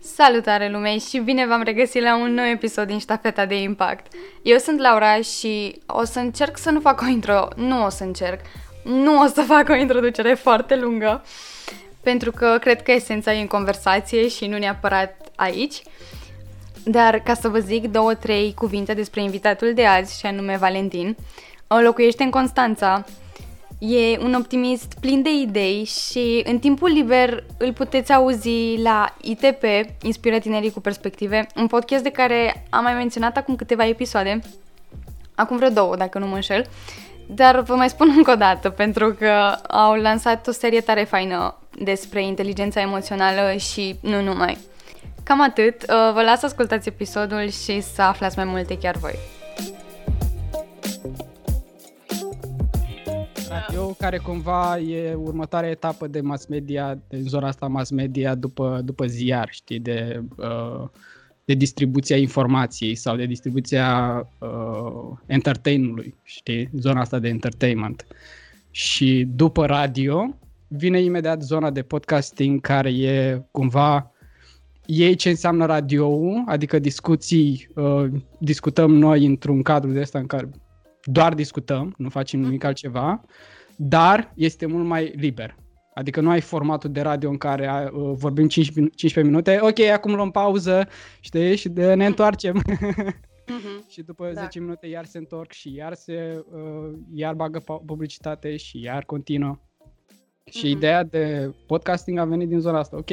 Salutare lume și bine v-am regăsit la un nou episod din ștafeta de impact. Eu sunt Laura și o să încerc să nu fac o intro, nu o să încerc, nu o să fac o introducere foarte lungă, pentru că cred că esența e în conversație și nu neapărat aici. Dar ca să vă zic două, trei cuvinte despre invitatul de azi, și anume Valentin, locuiește în Constanța, E un optimist plin de idei și în timpul liber îl puteți auzi la ITP, Inspiră Tinerii cu Perspective, un podcast de care am mai menționat acum câteva episoade, acum vreo două, dacă nu mă înșel, dar vă mai spun încă o dată, pentru că au lansat o serie tare faină despre inteligența emoțională și nu numai. Cam atât, uh, vă las să ascultați episodul și să aflați mai multe chiar voi. Radio, care cumva e următoarea etapă de mass media, de zona asta mass media după, după ziar, știi, de, uh, de distribuția informației sau de distribuția uh, entertainului, știi, zona asta de entertainment. Și după radio vine imediat zona de podcasting care e cumva ei ce înseamnă radio adică discuții, uh, discutăm noi într-un cadru de ăsta în care doar discutăm, nu facem nimic altceva, dar este mult mai liber. Adică nu ai formatul de radio în care uh, vorbim 15 minute, ok, acum luăm pauză, știi, și de, ne întoarcem. Uh-huh. și după da. 10 minute iar se întorc și iar se uh, iar bagă publicitate și iar continuă. Și uh-huh. ideea de podcasting a venit din zona asta. Ok,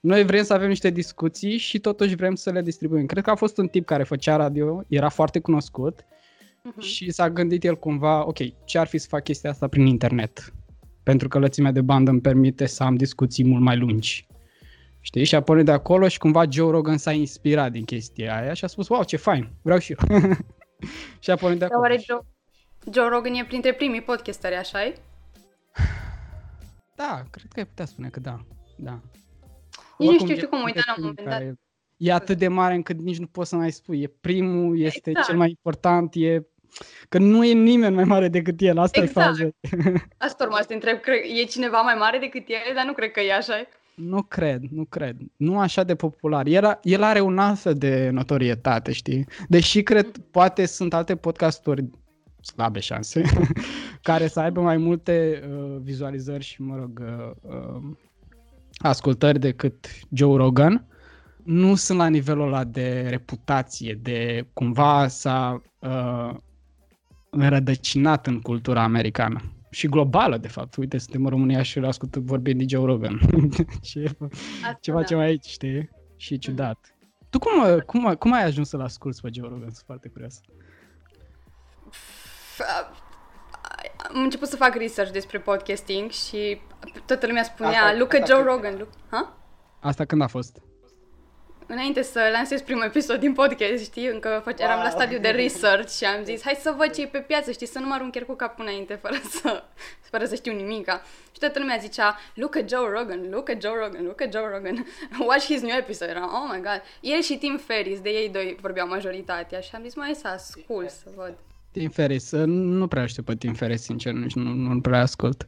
noi vrem să avem niște discuții și totuși vrem să le distribuim. Cred că a fost un tip care făcea radio, era foarte cunoscut uh-huh. și s-a gândit el cumva, ok, ce ar fi să fac chestia asta prin internet? Pentru că lățimea de bandă îmi permite să am discuții mult mai lungi. Știi? Și a pornit de acolo și cumva Joe Rogan s-a inspirat din chestia aia și a spus, wow, ce fain, vreau și eu. și a pornit de acolo. Oare Joe, Joe Rogan e printre primii podcasteri, așa -i? Da, cred că ai putea spune că da. da. Nici nu știu, știu cum uita la un moment dat. E atât de mare încât nici nu poți să mai spui. E primul, este exact. cel mai important, e Că nu e nimeni mai mare decât el, asta exact. e faza. Asta urma să te întreb, cred, e cineva mai mare decât el, dar nu cred că e așa. Nu cred, nu cred. Nu așa de popular. El, el are un astfel de notorietate, știi? Deși cred, mm. poate sunt alte podcasturi slabe șanse, care să aibă mai multe uh, vizualizări și, mă rog, uh, uh, ascultări decât Joe Rogan. Nu sunt la nivelul ăla de reputație, de cumva s-a uh, înrădăcinat în cultura americană și globală, de fapt. Uite, suntem în România și îl ascult vorbind de Joe Rogan. ce, ceva da. ce mai aici, știi? Și ciudat. Tu cum, cum, cum ai ajuns să-l asculti pe Joe Rogan? Sunt foarte curios. Am început să fac research despre podcasting și toată lumea spunea, look at Joe Rogan. Look. Ha? Asta când a fost? Înainte să lansez primul episod din podcast, știi, încă fă- eram la stadiu de research și am zis, hai să văd ce e pe piață, știi, să nu mă arunc chiar cu capul înainte fără să, fără să știu nimica. Și toată lumea zicea, look at Joe Rogan, look at Joe Rogan, look at Joe Rogan, watch his new episode. Era, oh my god. El și Tim Ferris, de ei doi vorbeau majoritatea și am zis, mai să ascult, să văd. Tim Ferris, nu prea știu pe Tim Ferris, sincer, nici nu, nu prea ascult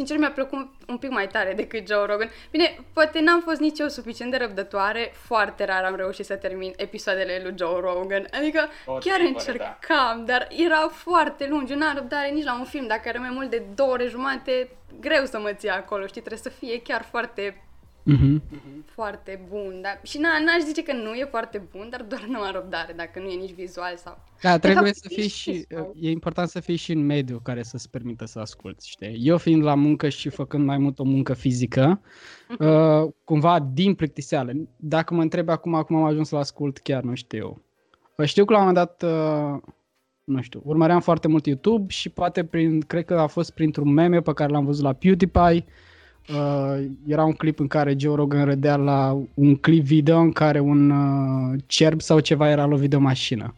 sincer mi-a plăcut un pic mai tare decât Joe Rogan. Bine, poate n-am fost nici eu suficient de răbdătoare, foarte rar am reușit să termin episoadele lui Joe Rogan. Adică o chiar încercam, da. dar era foarte lungi, n-am răbdare nici la un film, dacă are mai mult de două ore jumate, greu să mă ții acolo, știi, trebuie să fie chiar foarte Mm-hmm. Foarte bun, dar și n- n-aș zice că nu e foarte bun, dar doar nu am răbdare, dacă nu e nici vizual sau... Da, trebuie să fii și, sau... e important să fii și în mediu care să-ți permită să asculti, știi? Eu fiind la muncă și făcând mai mult o muncă fizică, uh-huh. uh, cumva din plictiseală, dacă mă întreb acum, acum am ajuns la ascult, chiar nu știu. Știu că la un moment dat, uh, nu știu, urmăream foarte mult YouTube și poate prin, cred că a fost printr-un meme pe care l-am văzut la PewDiePie, Uh, era un clip în care Joe Rogan râdea la un clip video în care un uh, cerb sau ceva era lovit de o mașină.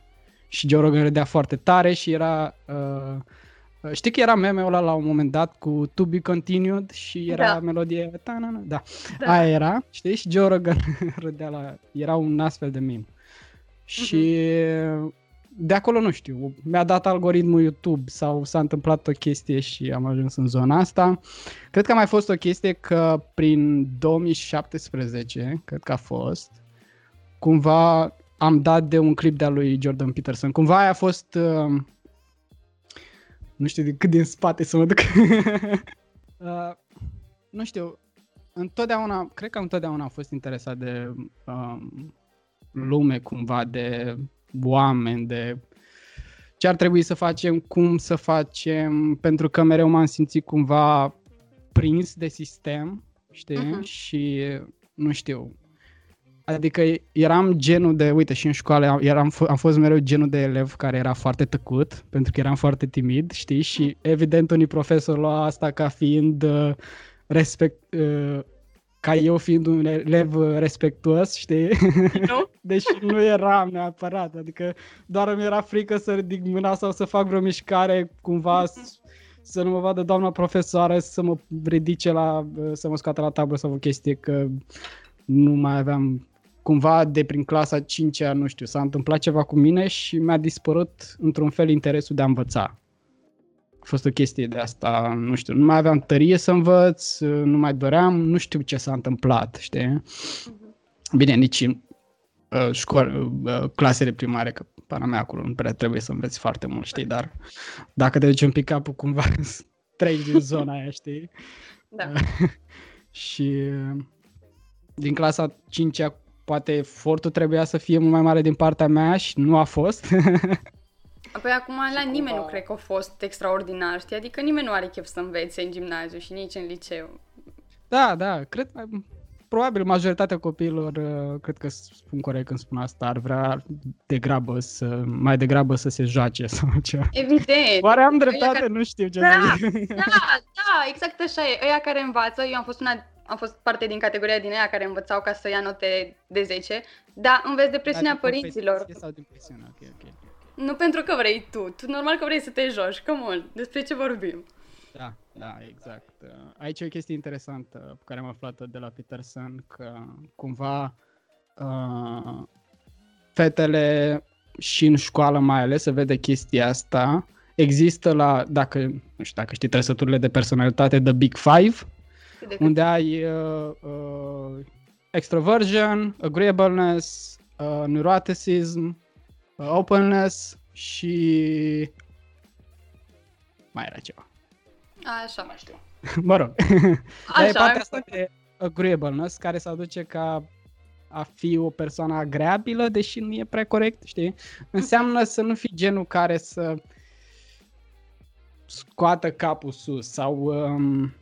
Și Joe Rogan râdea foarte tare și era... Uh, Știi că era meme ăla la un moment dat cu To Be Continued și era da. melodie... Da, da, da. da. Aia era, știi? Și Joe Rogan râdea la... Era un astfel de meme. Uh-huh. Și de acolo nu știu, mi-a dat algoritmul YouTube sau s-a întâmplat o chestie și am ajuns în zona asta. Cred că a mai fost o chestie că prin 2017, cred că a fost, cumva am dat de un clip de-a lui Jordan Peterson. Cumva aia a fost, uh, nu știu de cât din spate să mă duc. uh, nu știu, întotdeauna, cred că întotdeauna am fost interesat de um, lume cumva, de oameni, de ce ar trebui să facem, cum să facem, pentru că mereu m-am simțit cumva prins de sistem, știi? Uh-huh. Și nu știu. Adică eram genul de, uite, și în școală eram, am fost mereu genul de elev care era foarte tăcut, pentru că eram foarte timid, știi? Și evident unii profesori lua asta ca fiind uh, respect, uh, ca eu fiind un elev respectuos, știi? Nu? Deși nu eram neapărat, adică doar îmi era frică să ridic mâna sau să fac vreo mișcare cumva să nu mă vadă doamna profesoară să mă ridice la, să mă scoată la tablă sau o chestie că nu mai aveam cumva de prin clasa 5 nu știu, s-a întâmplat ceva cu mine și mi-a dispărut într-un fel interesul de a învăța a fost o chestie de asta, nu știu, nu mai aveam tărie să învăț, nu mai doream, nu știu ce s-a întâmplat, știi? Uh-huh. Bine, nici în uh, școală, uh, clasele primare, că pana mea acolo nu prea trebuie să înveți foarte mult, știi, dar dacă te duci un pic capul, cumva treci din zona aia, știi? Da. și din clasa 5 poate efortul trebuia să fie mult mai mare din partea mea și nu a fost. Apoi acum la cumva... nimeni nu cred că a fost extraordinar, știi? Adică nimeni nu are chef să învețe în gimnaziu și nici în liceu. Da, da, cred, probabil majoritatea copiilor, uh, cred că spun corect când spun asta, ar vrea degrabă să, mai degrabă să se joace sau ceva. Evident. Oare am dreptate? Care... Nu știu ce da, da, da, exact așa e. Ăia care învață, eu am fost una am fost parte din categoria din aia care învățau ca să ia note de 10, dar înveți de presiunea părinților. Sau din presiune, ok, ok. Nu pentru că vrei tu. Tu normal că vrei să te joci. Come on. Despre ce vorbim? Da, da, exact. Aici e o chestie interesantă pe care am aflat de la Peterson, că cumva uh, fetele și în școală mai ales se vede chestia asta. Există la, dacă, nu știu, dacă știi trăsăturile de personalitate, The Big Five, unde ai uh, uh, extroversion, agreeableness, uh, neuroticism, Uh, openness și mai era ceva. Așa, mai știu. mă rog. Așa, e partea asta de agreeableness care se aduce ca a fi o persoană agreabilă, deși nu e prea corect, știi? Înseamnă să nu fii genul care să scoată capul sus sau um,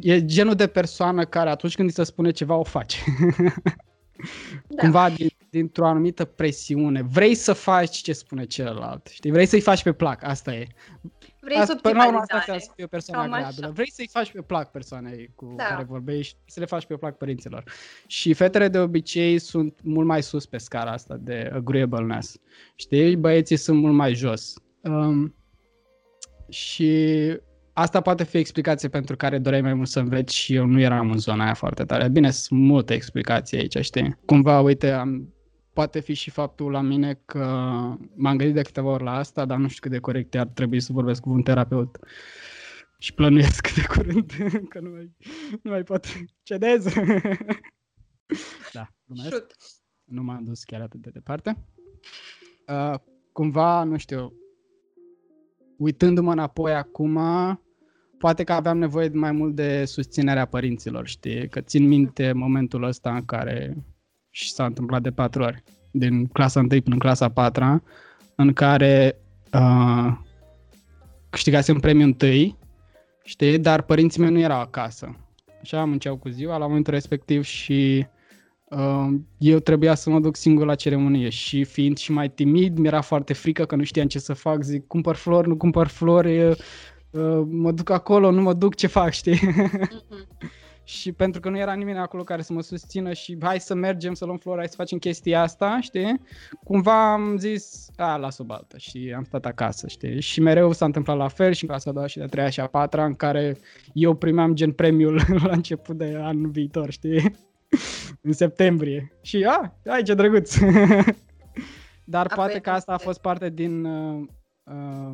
e genul de persoană care atunci când îi se spune ceva o face. Da. Cumva din, dintr-o anumită presiune. Vrei să faci ce spune celălalt, știi? Vrei să-i faci pe plac, asta e. Vrei asta, să optimalizare. Asta să fii o persoană agreabilă. Vrei să-i faci pe plac persoanei cu da. care vorbești, să le faci pe plac părinților. Și fetele de obicei sunt mult mai sus pe scara asta de agreeableness. Știi? Băieții sunt mult mai jos. Um, și asta poate fi explicație pentru care doreai mai mult să înveți și eu nu eram în zona aia foarte tare. Bine, sunt multe explicații aici, știi? Cumva, uite, am, poate fi și faptul la mine că m-am gândit de câteva ori la asta, dar nu știu cât de corect ar trebui să vorbesc cu un terapeut. Și plănuiesc de curând că nu mai, nu mai pot cedez. da, glumesc. Nu m-am dus chiar atât de departe. Uh, cumva, nu știu, uitându-mă înapoi acum, poate că aveam nevoie de mai mult de susținerea părinților, știi? Că țin minte momentul ăsta în care și s-a întâmplat de patru ori, din clasa 1 până în clasa 4 în care uh, câștigasem premiul întâi, știi, dar părinții mei nu erau acasă. Așa am înceau cu ziua la momentul respectiv și uh, eu trebuia să mă duc singur la ceremonie și fiind și mai timid, mi-era foarte frică că nu știam ce să fac, zic cumpăr flori, nu cumpăr flori, uh, mă duc acolo, nu mă duc, ce fac, știi? Mm-hmm. și pentru că nu era nimeni acolo care să mă susțină și hai să mergem să luăm flori, hai să facem chestia asta, știi? Cumva am zis, a, las-o baltă și am stat acasă, știi? Și mereu s-a întâmplat la fel și în clasa a doua și de a treia și a patra în care eu primeam gen premiul la început de anul viitor, știi? în septembrie. Și a, ai ce drăguț! Dar A, poate păi, că asta a este- fost parte din uh, uh,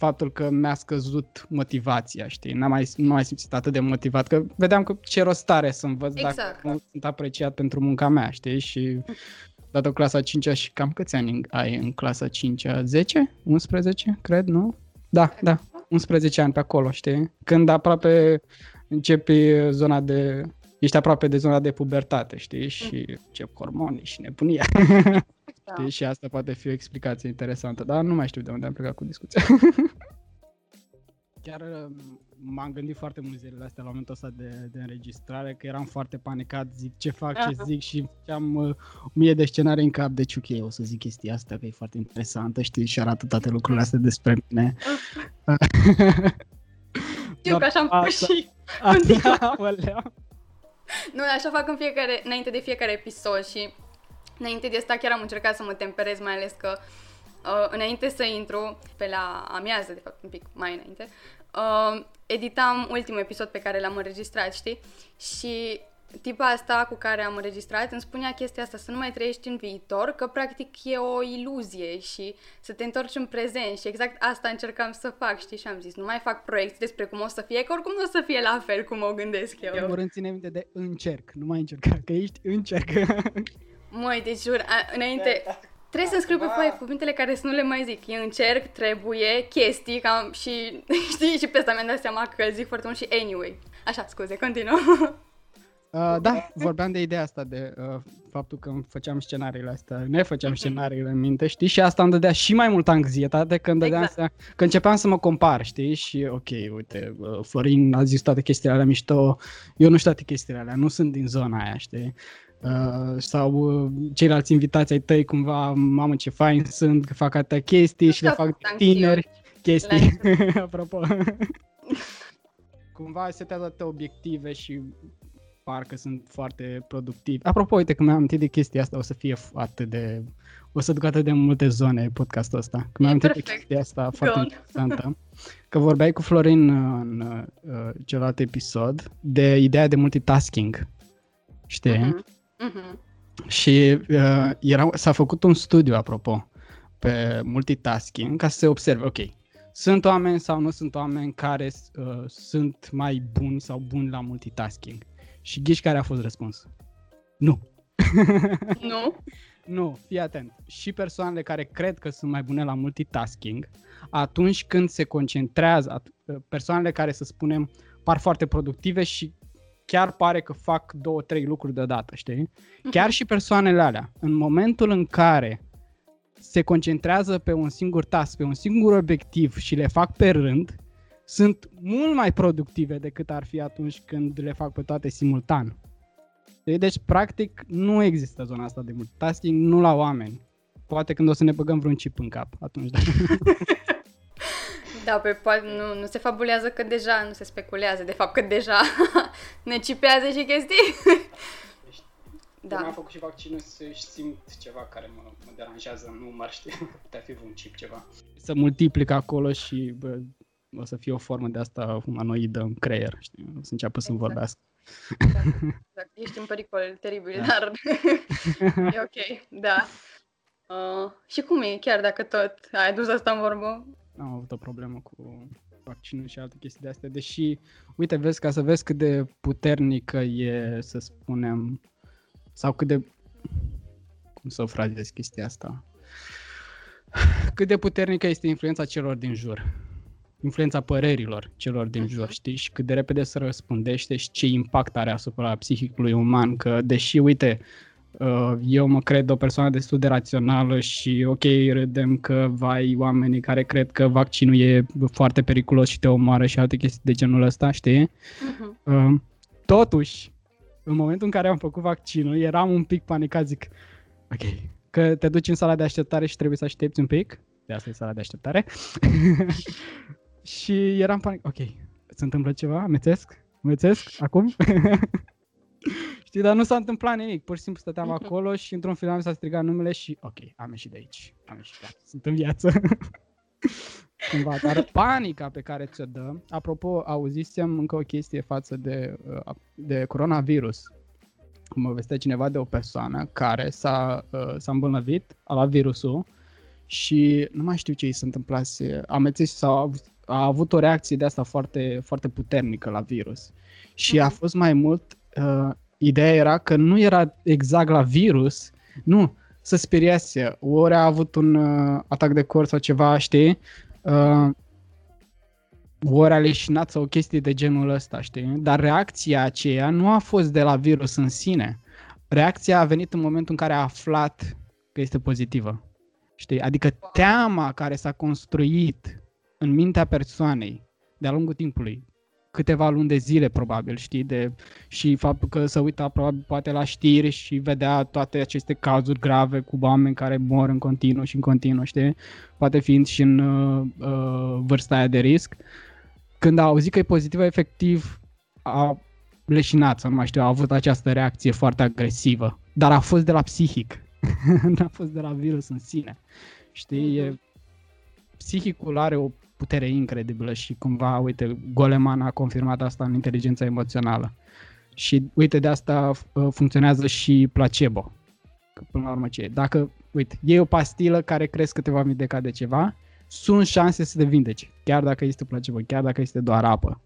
faptul că mi-a scăzut motivația, știi? N-am mai, nu am mai simțit atât de motivat, că vedeam că ce rost are să învăț Exact. dacă nu sunt apreciat pentru munca mea, știi? Și dată clasa 5 și cam câți ani ai în clasa 5 10? 11, cred, nu? Da, da, 11 ani pe acolo, știi? Când aproape începi zona de... Ești aproape de zona de pubertate, știi? Și ce hormoni și nebunia. Da. Știi? Și asta poate fi o explicație interesantă, dar nu mai știu de unde am plecat cu discuția. Chiar uh, m-am gândit foarte mult zilele astea la momentul ăsta de, de înregistrare, că eram foarte panicat, zic ce fac, ce Aha. zic și am uh, o mie de scenarii în cap, deci ok, o să zic chestia asta, că e foarte interesantă, știi, și arată toate lucrurile astea despre mine. Știu că Dar așa am asta- făcut și... Asta, aoleu. Nu, așa fac în fiecare, înainte de fiecare episod și înainte de asta chiar am încercat să mă temperez, mai ales că uh, înainte să intru, pe la amiază, de fapt un pic mai înainte, uh, editam ultimul episod pe care l-am înregistrat, știi? Și tipa asta cu care am înregistrat îmi spunea chestia asta, să nu mai trăiești în viitor, că practic e o iluzie și să te întorci în prezent și exact asta încercam să fac, știi? Și am zis, nu mai fac proiecții despre cum o să fie, că oricum nu o să fie la fel cum o gândesc eu. În primul rând ține minte de încerc, nu mai încerca, că ești încerc. Măi, deci jur, a, înainte... Trebuie să scriu pe foaie cuvintele care să nu le mai zic. Eu încerc, trebuie, chestii, cam și, știi, și pe asta mi-am dat seama că îl zic foarte mult și anyway. Așa, scuze, continuă. Uh, da, vorbeam de ideea asta, de uh, faptul că îmi făceam scenariile astea, ne făceam scenariile în minte, știi? Și asta îmi dădea și mai multă anxietate când, dădeam Exact. seama, că începeam să mă compar, știi? Și ok, uite, uh, Florin a zis toate chestiile alea mișto, eu nu știu toate chestiile alea, nu sunt din zona aia, știi? Uh, sau uh, ceilalți invitați ai tăi cumva, mamă ce fain sunt, că fac atâtea chestii și le știu fac cât am tineri, știut. chestii, apropo. Cumva setează toate obiective și parcă sunt foarte productivi. Apropo, uite că mi-am amintit de chestia asta, o să fie f- atât de... O să duc atât de multe zone podcastul ăsta. Că mi-am E amintit de perfect. chestia asta foarte on. interesantă. Că vorbeai cu Florin uh, în uh, celălalt episod de ideea de multitasking. Știi? Mhm, mhm. Și uh, era, s-a făcut un studiu, apropo, pe multitasking, ca să se observe, ok, sunt oameni sau nu sunt oameni care uh, sunt mai buni sau buni la multitasking. Și ghiși care a fost răspuns? Nu. Nu? Nu, fii atent. Și persoanele care cred că sunt mai bune la multitasking, atunci când se concentrează, at- persoanele care, să spunem, par foarte productive și chiar pare că fac două, trei lucruri deodată, știi? Chiar și persoanele alea, în momentul în care se concentrează pe un singur task, pe un singur obiectiv și le fac pe rând, sunt mult mai productive decât ar fi atunci când le fac pe toate simultan. Știi? Deci, practic, nu există zona asta de multitasking, nu la oameni. Poate când o să ne băgăm vreun chip în cap, atunci da. Da, pe poate nu, nu se fabulează că deja, nu se speculează, de fapt că deja ne cipează și chestii. Da. Da. am făcut și vaccinul să-și simt ceva care mă, mă deranjează în număr, știi? Putea fi vreun chip ceva. Să multiplic acolo și bă, o să fie o formă de asta umanoidă în creier, știi? O să înceapă să-mi Exact. vorbească. Exact. Ești în pericol teribil, Da. dar e ok, da. Uh, și cum e, chiar dacă tot ai adus asta în vorbă? Am avut o problemă cu vaccinul și alte chestii de astea, deși, uite, vezi, ca să vezi cât de puternică e, să spunem, sau cât de, cum să o frazez chestia asta, cât de puternică este influența celor din jur, influența părerilor celor din jur, știi, și cât de repede se răspundește și ce impact are asupra psihicului uman, că deși, uite, Uh, eu mă cred o persoană destul de rațională și ok, râdem că vai oamenii care cred că vaccinul e foarte periculos și te omoară și alte chestii de genul ăsta, știi? Mhm. Uh, Totuși, în momentul în care am făcut vaccinul, eram un pic panicat, zic, ok, că te duci în sala de așteptare și trebuie să aștepți un pic, de asta e sala de așteptare, și eram panicat, ok, se întâmplă ceva, amețesc, amețesc, acum? Știi, dar nu s-a întâmplat nimic, pur și simplu stăteam Mhm. acolo și într-un final mi s-a strigat numele și ok, am ieșit de aici, am ieșit, gata, sunt în viață. Cumva, dar panica pe care ți-o dă, apropo, auzisem încă o chestie față de, uh, de coronavirus. mă vestea cineva de o persoană care s-a, uh, s-a îmbolnăvit, a luat virusul și nu mai știu ce i s-a întâmplat, amețit sau a, a avut o reacție de asta foarte, foarte puternică la virus. Și a mhm. fost mai mult, uh, ideea era că nu era exact la virus, nu, să speriase, ori a avut un uh, atac de cor sau ceva, știi, uh, ori a leșinat sau o chestie de genul ăsta, știi? Dar reacția aceea nu a fost de la virus în sine. Reacția a venit în momentul în care a aflat că este pozitivă. Știi? Adică teama care s-a construit în mintea persoanei de-a lungul timpului, câteva luni de zile probabil, știi, de, și faptul că se uita probabil poate la știri și vedea toate aceste cazuri grave cu oameni care mor în continuu și în continuu, știi, poate fiind și în uh, uh, vârsta aia de risc. Când a auzit că e pozitivă, efectiv a leșinat sau nu mai știu, a avut această reacție foarte agresivă, dar a fost de la psihic, nu a fost de la virus în sine. Știi, e, psihicul are o putere incredibilă și cumva, uite, Goleman a confirmat asta în inteligența emoțională. Și uite, de asta uh, funcționează și placebo. Că până la urmă ce e? Dacă, uite, iei o pastilă care cresc câteva mii de de ceva, sunt șanse să te vindeci, chiar dacă este placebo, chiar dacă este doar apă.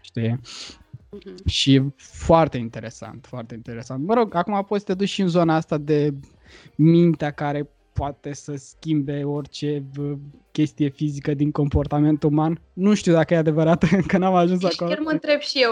Știi? Uh-huh. Și foarte interesant, foarte interesant. Mă rog, acum poți să te duci și în zona asta de mintea care poate să schimbe orice chestie fizică din comportament uman. Nu știu dacă e adevărat, că n-am ajuns acolo. Chiar mă întreb și eu,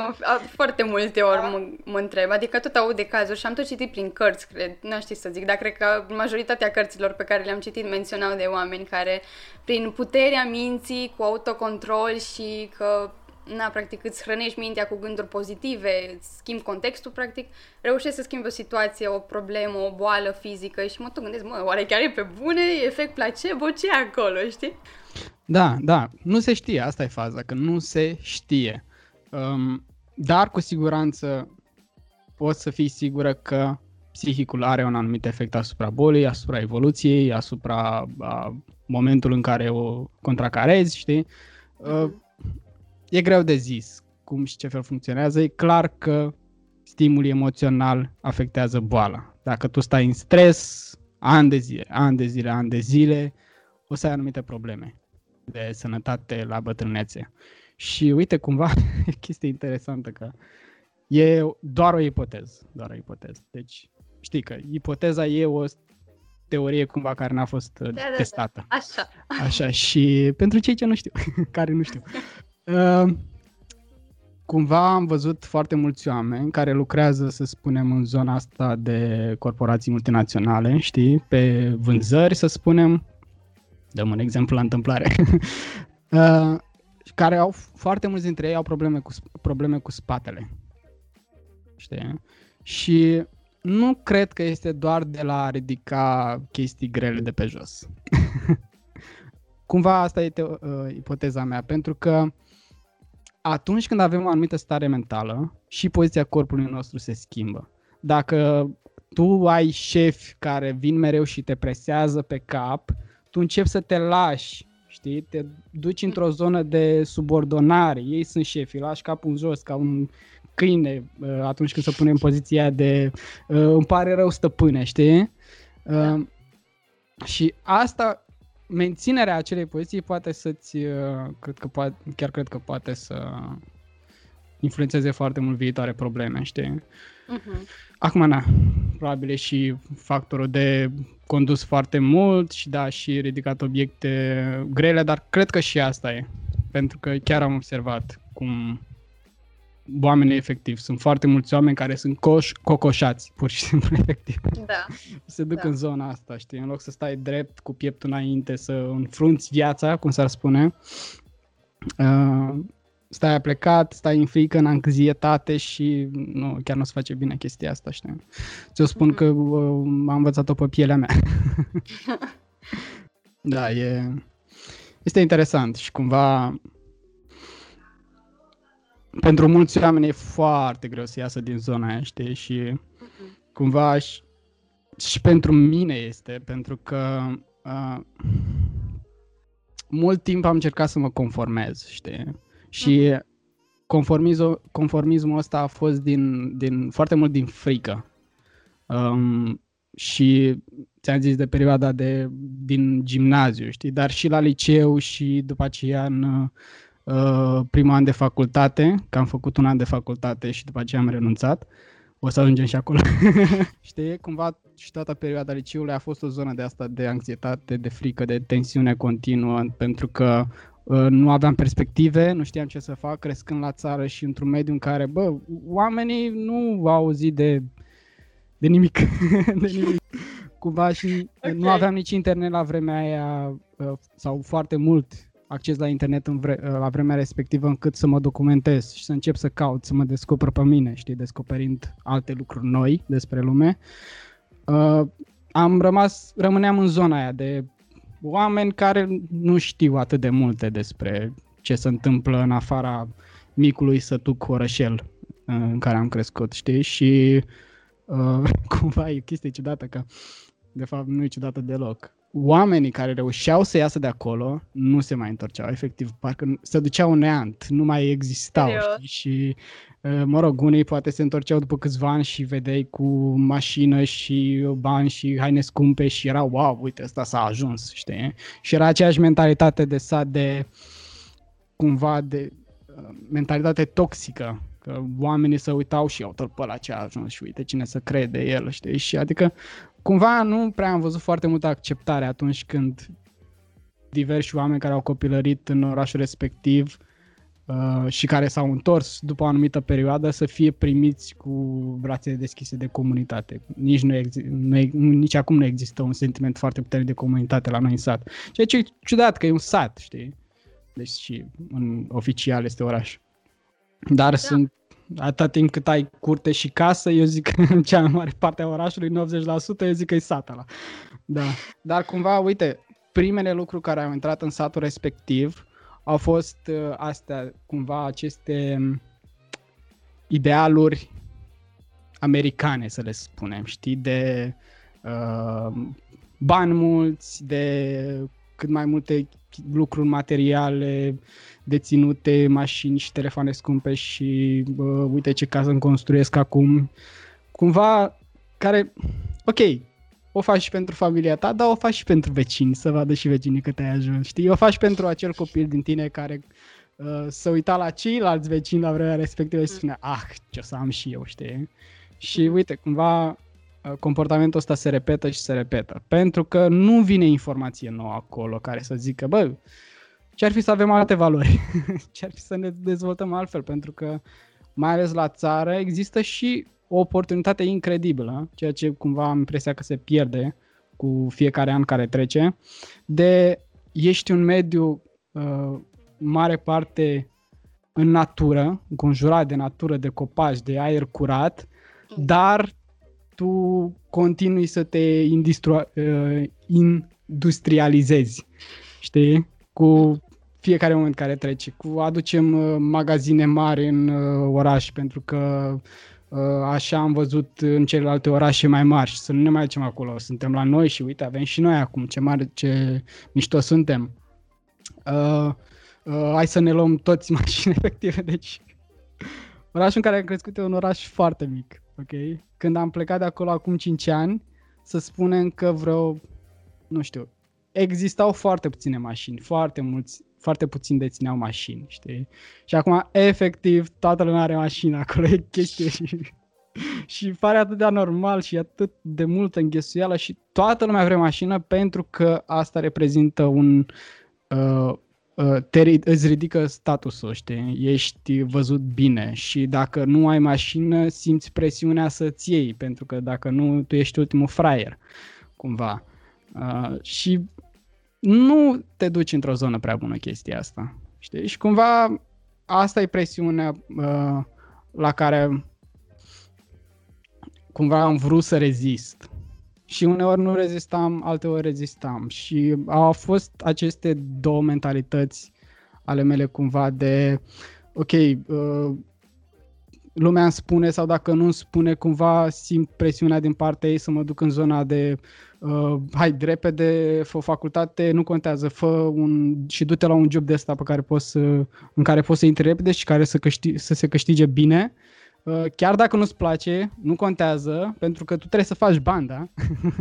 foarte multe ori mă, mă întreb, adică tot aud de cazuri și am tot citit prin cărți, cred, nu știu să zic, dar cred că majoritatea cărților pe care le-am citit menționau de oameni care, prin puterea minții, cu autocontrol și că na, practic îți hrănești mintea cu gânduri pozitive, schimbi contextul, practic, reușești să schimbi o situație, o problemă, o boală fizică și mă tot gândesc, mă, oare chiar e pe bune, e efect placebo, ce e acolo, știi? Da, da, nu se știe, asta e faza, că nu se știe. Um, dar cu siguranță poți să fii sigură că psihicul are un anumit efect asupra bolii, asupra evoluției, asupra a, momentul în care o contracarezi, știi? Uh, e greu de zis cum și ce fel funcționează. E clar că stimul emoțional afectează boala. Dacă tu stai în stres, ani de zile, ani de zile, ani de zile, o să ai anumite probleme de sănătate la bătrânețe. Și uite, cumva, e chestie interesantă că e doar o ipoteză, doar o ipoteză. Deci, știi că ipoteza e o teorie cumva care n-a fost da, testată. Da, da. Așa. Așa, și pentru cei ce nu știu, care nu știu. Uh, cumva am văzut foarte mulți oameni care lucrează, să spunem, în zona asta de corporații multinaționale, știi, pe vânzări, să spunem, dăm un exemplu la întâmplare, uh, care au, foarte mulți dintre ei au probleme cu, probleme cu spatele, știi, și nu cred că este doar de la a ridica chestii grele de pe jos. Cumva asta este uh, ipoteza mea, pentru că atunci când avem o anumită stare mentală și poziția corpului nostru se schimbă. Dacă tu ai șefi care vin mereu și te presează pe cap, tu începi să te lași, știi? Te duci într-o zonă de subordonare, ei sunt șefi, lași capul în jos ca un câine uh, atunci când se pune în poziția de uh, îmi pare rău stăpâne, știi? Da. Uh, și asta menținerea acelei poziții poate să-ți, uh, cred că poate, chiar cred că poate să influențeze foarte mult viitoare probleme, știi? Uh-huh. Acum, na, probabil e și factorul de condus foarte mult și da, și ridicat obiecte grele, dar cred că și asta e. Pentru că chiar am observat cum oamenii efectiv. Sunt foarte mulți oameni care sunt coș, cocoșați, pur și simplu, efectiv. Da. Se duc da. în zona asta, știi? În loc să stai drept, cu pieptul înainte, să înfrunți viața, cum s-ar spune, uh, stai aplecat, stai în frică, în anxietate și nu, chiar nu se face bine chestia asta, știi? Ți-o spun mm-hmm. că uh, am învățat-o pe pielea mea. da, e... Este interesant și cumva pentru mulți oameni e foarte greu să iasă din zona aia, știi? Și uh-huh. cumva și, și pentru mine este, pentru că uh, mult timp am încercat să mă conformez, știi? Și uh-huh. conformismul, conformismul ăsta a fost din, din foarte mult din frică. Um, și ți-am zis de perioada de, din gimnaziu, știi, dar și la liceu și după aceea în uh, primul an de facultate, că am făcut un an de facultate și după aceea am renunțat. O să ajungem și acolo. știi, cumva și toată perioada liceului a fost o zonă de asta de anxietate, de frică, de tensiune continuă, pentru că uh, nu aveam perspective, nu știam ce să fac, crescând la țară și într-un mediu în care, bă, oamenii nu au auzit de, de nimic, de nimic cumva și okay. nu aveam nici internet la vremea aia uh, sau foarte mult acces la internet în vre- uh, la vremea respectivă încât să mă documentez și să încep să caut, să mă descoper pe mine, știi, descoperind alte lucruri noi despre lume. Uh, am rămas, rămâneam în zona aia de oameni care nu știu atât de multe despre ce se întâmplă în afara micului sătuc orășel uh, în care am crescut, știi? Și uh, cumva e chestie ciudată că de fapt nu e ciudată deloc. Oamenii care reușeau să iasă de acolo nu se mai întorceau, efectiv, parcă se duceau neant, nu mai existau, știi? Și, uh, mă rog, unii poate se întorceau după câțiva ani și vedeai cu mașină și bani și haine scumpe și era, wow, uite, ăsta s-a ajuns, știi? Și era aceeași mentalitate de sat de, cumva, de uh, mentalitate toxică, că oamenii se uitau și au tot pe la ce a ajuns și uite cine să crede el, știi? Și adică cumva nu prea am văzut foarte multă acceptare atunci când diversi oameni care au copilărit în orașul respectiv uh, și care s-au întors după o anumită perioadă să fie primiți cu brațele deschise de comunitate. Nici, nu exi- nu, nici acum nu există un sentiment foarte puternic de comunitate la noi în sat. Ceea ce e ciudat că e un sat, știi? Deci și în oficial este oraș. Dar da. sunt atâta timp cât ai curte și casă, eu zic că în cea mai mare parte a orașului, 90%, eu zic că e satul ăla. Da. Dar cumva, uite, primele lucruri care au intrat în satul respectiv au fost uh, astea, cumva aceste um, idealuri americane, să le spunem, știi, de uh, bani mulți, de cât mai multe lucruri materiale, deținute, mașini și telefoane scumpe și bă, uite ce casă îmi construiesc acum. Cumva care, ok, o faci și pentru familia ta, dar o faci și pentru vecini, să vadă și vecinii cât ai ajuns, știi? O faci pentru acel copil din tine care uh, să uita la ceilalți vecini la vremea respectivă și spune, ah, ce o să am și eu, știi? Și uite, cumva uh, comportamentul ăsta se repetă și se repetă. Pentru că nu vine informație nouă acolo care să zică, bă, ce ar fi să avem alte valori? ce ar fi să ne dezvoltăm altfel? Pentru că, mai ales la țară, există și o oportunitate incredibilă, ceea ce cumva am impresia că se pierde cu fiecare an care trece, de ești un mediu uh, mare parte în natură, înconjurat de natură, de copaci, de aer curat, dar tu continui să te uh, industrializezi, știi? Cu fiecare moment care trece. Cu aducem uh, magazine mari în uh, oraș pentru că uh, așa am văzut în celelalte orașe mai mari și să nu ne mai ducem acolo. Suntem la noi și uite, avem și noi acum ce mare, ce mișto suntem. Uh, uh, hai să ne luăm toți mașini efective, deci orașul în care am crescut e un oraș foarte mic, ok? Când am plecat de acolo acum 5 ani, să spunem că vreo, nu știu, existau foarte puține mașini, foarte mulți foarte puțin dețineau mașini, știi? Și acum, efectiv, toată lumea are mașină acolo, e chestie și, și pare atât de anormal și atât de multă înghesuială și toată lumea vrea mașină pentru că asta reprezintă un... Uh, uh, te, îți ridică statusul, știi? Ești văzut bine și dacă nu ai mașină, simți presiunea să-ți iei, pentru că dacă nu, tu ești ultimul fraier, cumva. Uh, și nu te duci într-o zonă prea bună chestia asta. Știi? Și cumva asta e presiunea uh, la care cumva am vrut să rezist. Și uneori nu rezistam, alteori rezistam. Și au fost aceste două mentalități ale mele cumva de, ok, uh, lumea îmi spune sau dacă nu îmi spune, cumva simt presiunea din partea ei să mă duc în zona de uh, hai repede, fă o facultate, nu contează, fă un, și du-te la un job de ăsta pe care poți să, în care poți să intri repede și care să, câști, să se câștige bine, uh, chiar dacă nu-ți place, nu contează, pentru că tu trebuie să faci bani, da?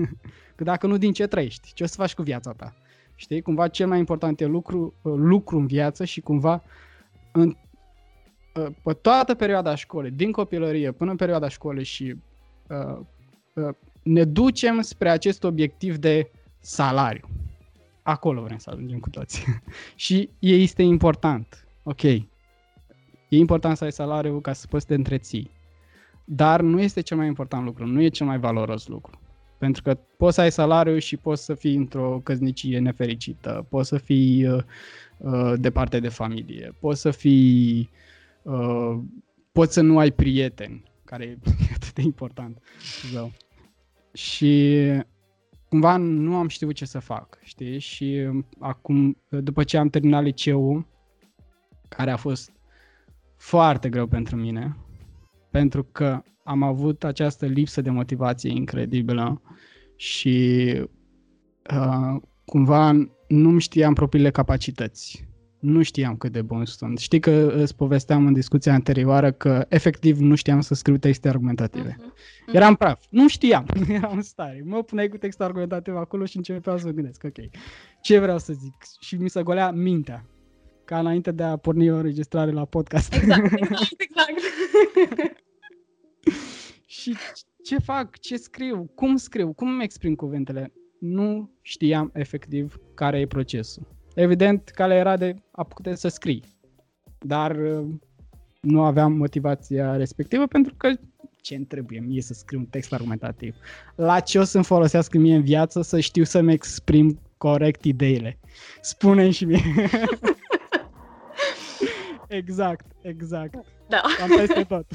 că dacă nu, din ce trăiești? Ce o să faci cu viața ta? Știi? Cumva cel mai important e lucru, uh, lucru în viață și cumva în, uh, pe toată perioada școlii, din copilărie până în perioada școlii și uh, uh, ne ducem spre acest obiectiv de salariu. Acolo vrem să ajungem cu toți. și este important. Ok. E important să ai salariu ca să poți să te întreții. Dar nu este cel mai important lucru, nu e cel mai valoros lucru. Pentru că poți să ai salariu și poți să fii într-o căznicie nefericită, poți să fii uh, uh, departe de familie, poți să fii. Uh, poți să nu ai prieteni, care e atât de important. So. Și cumva nu am știut ce să fac, știi? Și acum, după ce am terminat liceul, care a fost foarte greu pentru mine, pentru că am avut această lipsă de motivație incredibilă și uh, cumva nu știam propriile capacități. Nu știam cât de bun sunt. Știi că îți povesteam în discuția anterioară că efectiv nu știam să scriu texte argumentative. Uh-huh. Eram praf. Nu știam. Eram stare. Mă puneai cu text argumentativ acolo și începeam să gândesc. Ok, ce vreau să zic? Și mi se golea mintea. Ca înainte de a porni o înregistrare la podcast. Exact, exact, exact. și ce fac, ce scriu, cum scriu, cum îmi exprim cuvintele. Nu știam efectiv care e procesul. Evident, calea era de a putea să scrii, dar uh, nu aveam motivația respectivă pentru că ce îmi trebuie mie să scriu un text argumentativ? La ce o să-mi folosească mie în viață să știu să-mi exprim corect ideile? spune și mie. exact, exact. Da. Am peste tot.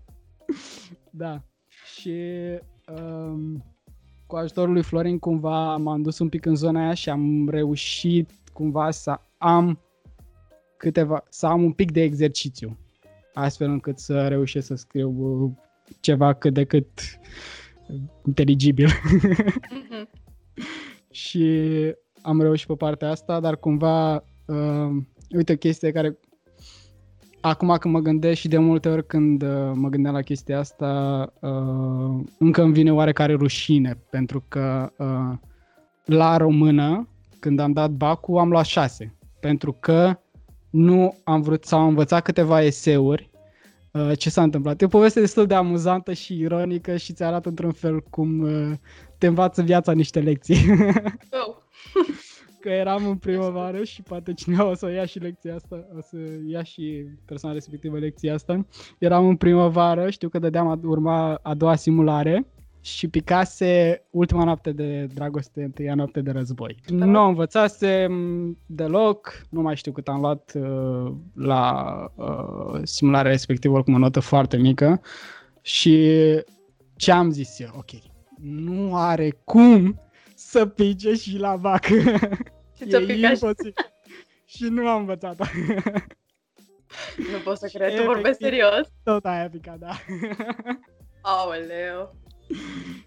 da. Și um, cu ajutorul lui Florin cumva m-am dus un pic în zona aia și am reușit cumva să am câteva, să am un pic de exercițiu, astfel încât să reușesc să scriu ceva cât de cât inteligibil. Mm-hmm. și am reușit pe partea asta, dar cumva, uh, uite o chestie care acum când mă gândesc și de multe ori când uh, mă gândeam la chestia asta, uh, încă îmi vine oarecare rușine, pentru că uh, la română, când am dat bacul, am luat șase, pentru că nu am vrut, sau am învățat câteva eseuri uh, ce s-a întâmplat. E o poveste destul de amuzantă și ironică și ți arată într-un fel cum uh, te învață viața niște lecții. oh. Că eram în primăvară și poate cineva o să ia și lecția asta, o să ia și persoana respectivă lecția asta. Eram în primăvară, știu că dădeam a, urma a doua simulare și picase ultima noapte de dragoste, întâia noapte de război. Da. Nu o învățasem deloc, nu mai știu cât am luat uh, la uh, simularea respectivă, oricum o notă foarte mică și ce am zis eu? Ok, nu are cum să pice și la vac. Și ți-o picat și nu am învățat Nu pot să cred, tu vorbești serios? Tot aia picat, da. Aoleu.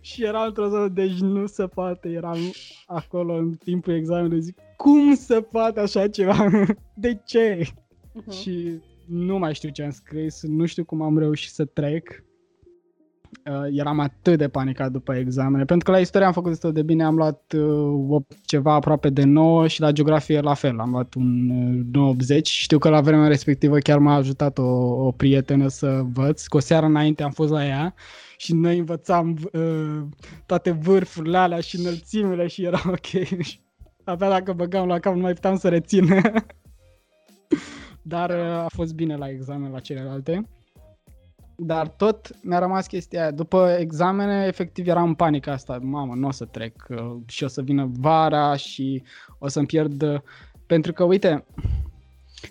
și era într-o zonă, deci nu se poate, eram acolo în timpul examenului, zic, cum se poate așa ceva? De ce? Uh-huh. Și nu mai știu ce am scris, nu știu cum am reușit să trec uh, eram atât de panicat după examene, pentru că la istorie am făcut destul de bine, am luat uh, ceva aproape de 9 și la geografie la fel, am luat un uh, 90. Știu că la vremea respectivă chiar m-a ajutat o, o prietenă să văț, cu o seară înainte am fost la ea și noi învățam uh, toate vârfurile alea și înălțimile și era ok. Abia dacă băgam la cap nu mai puteam să rețin. Dar uh, a fost bine la examen la celelalte. Dar tot mi-a rămas chestia aia. După examene, efectiv eram în panică asta. Mamă, nu o să trec uh, și o să vină vara și o să-mi pierd... Uh, pentru că, uite,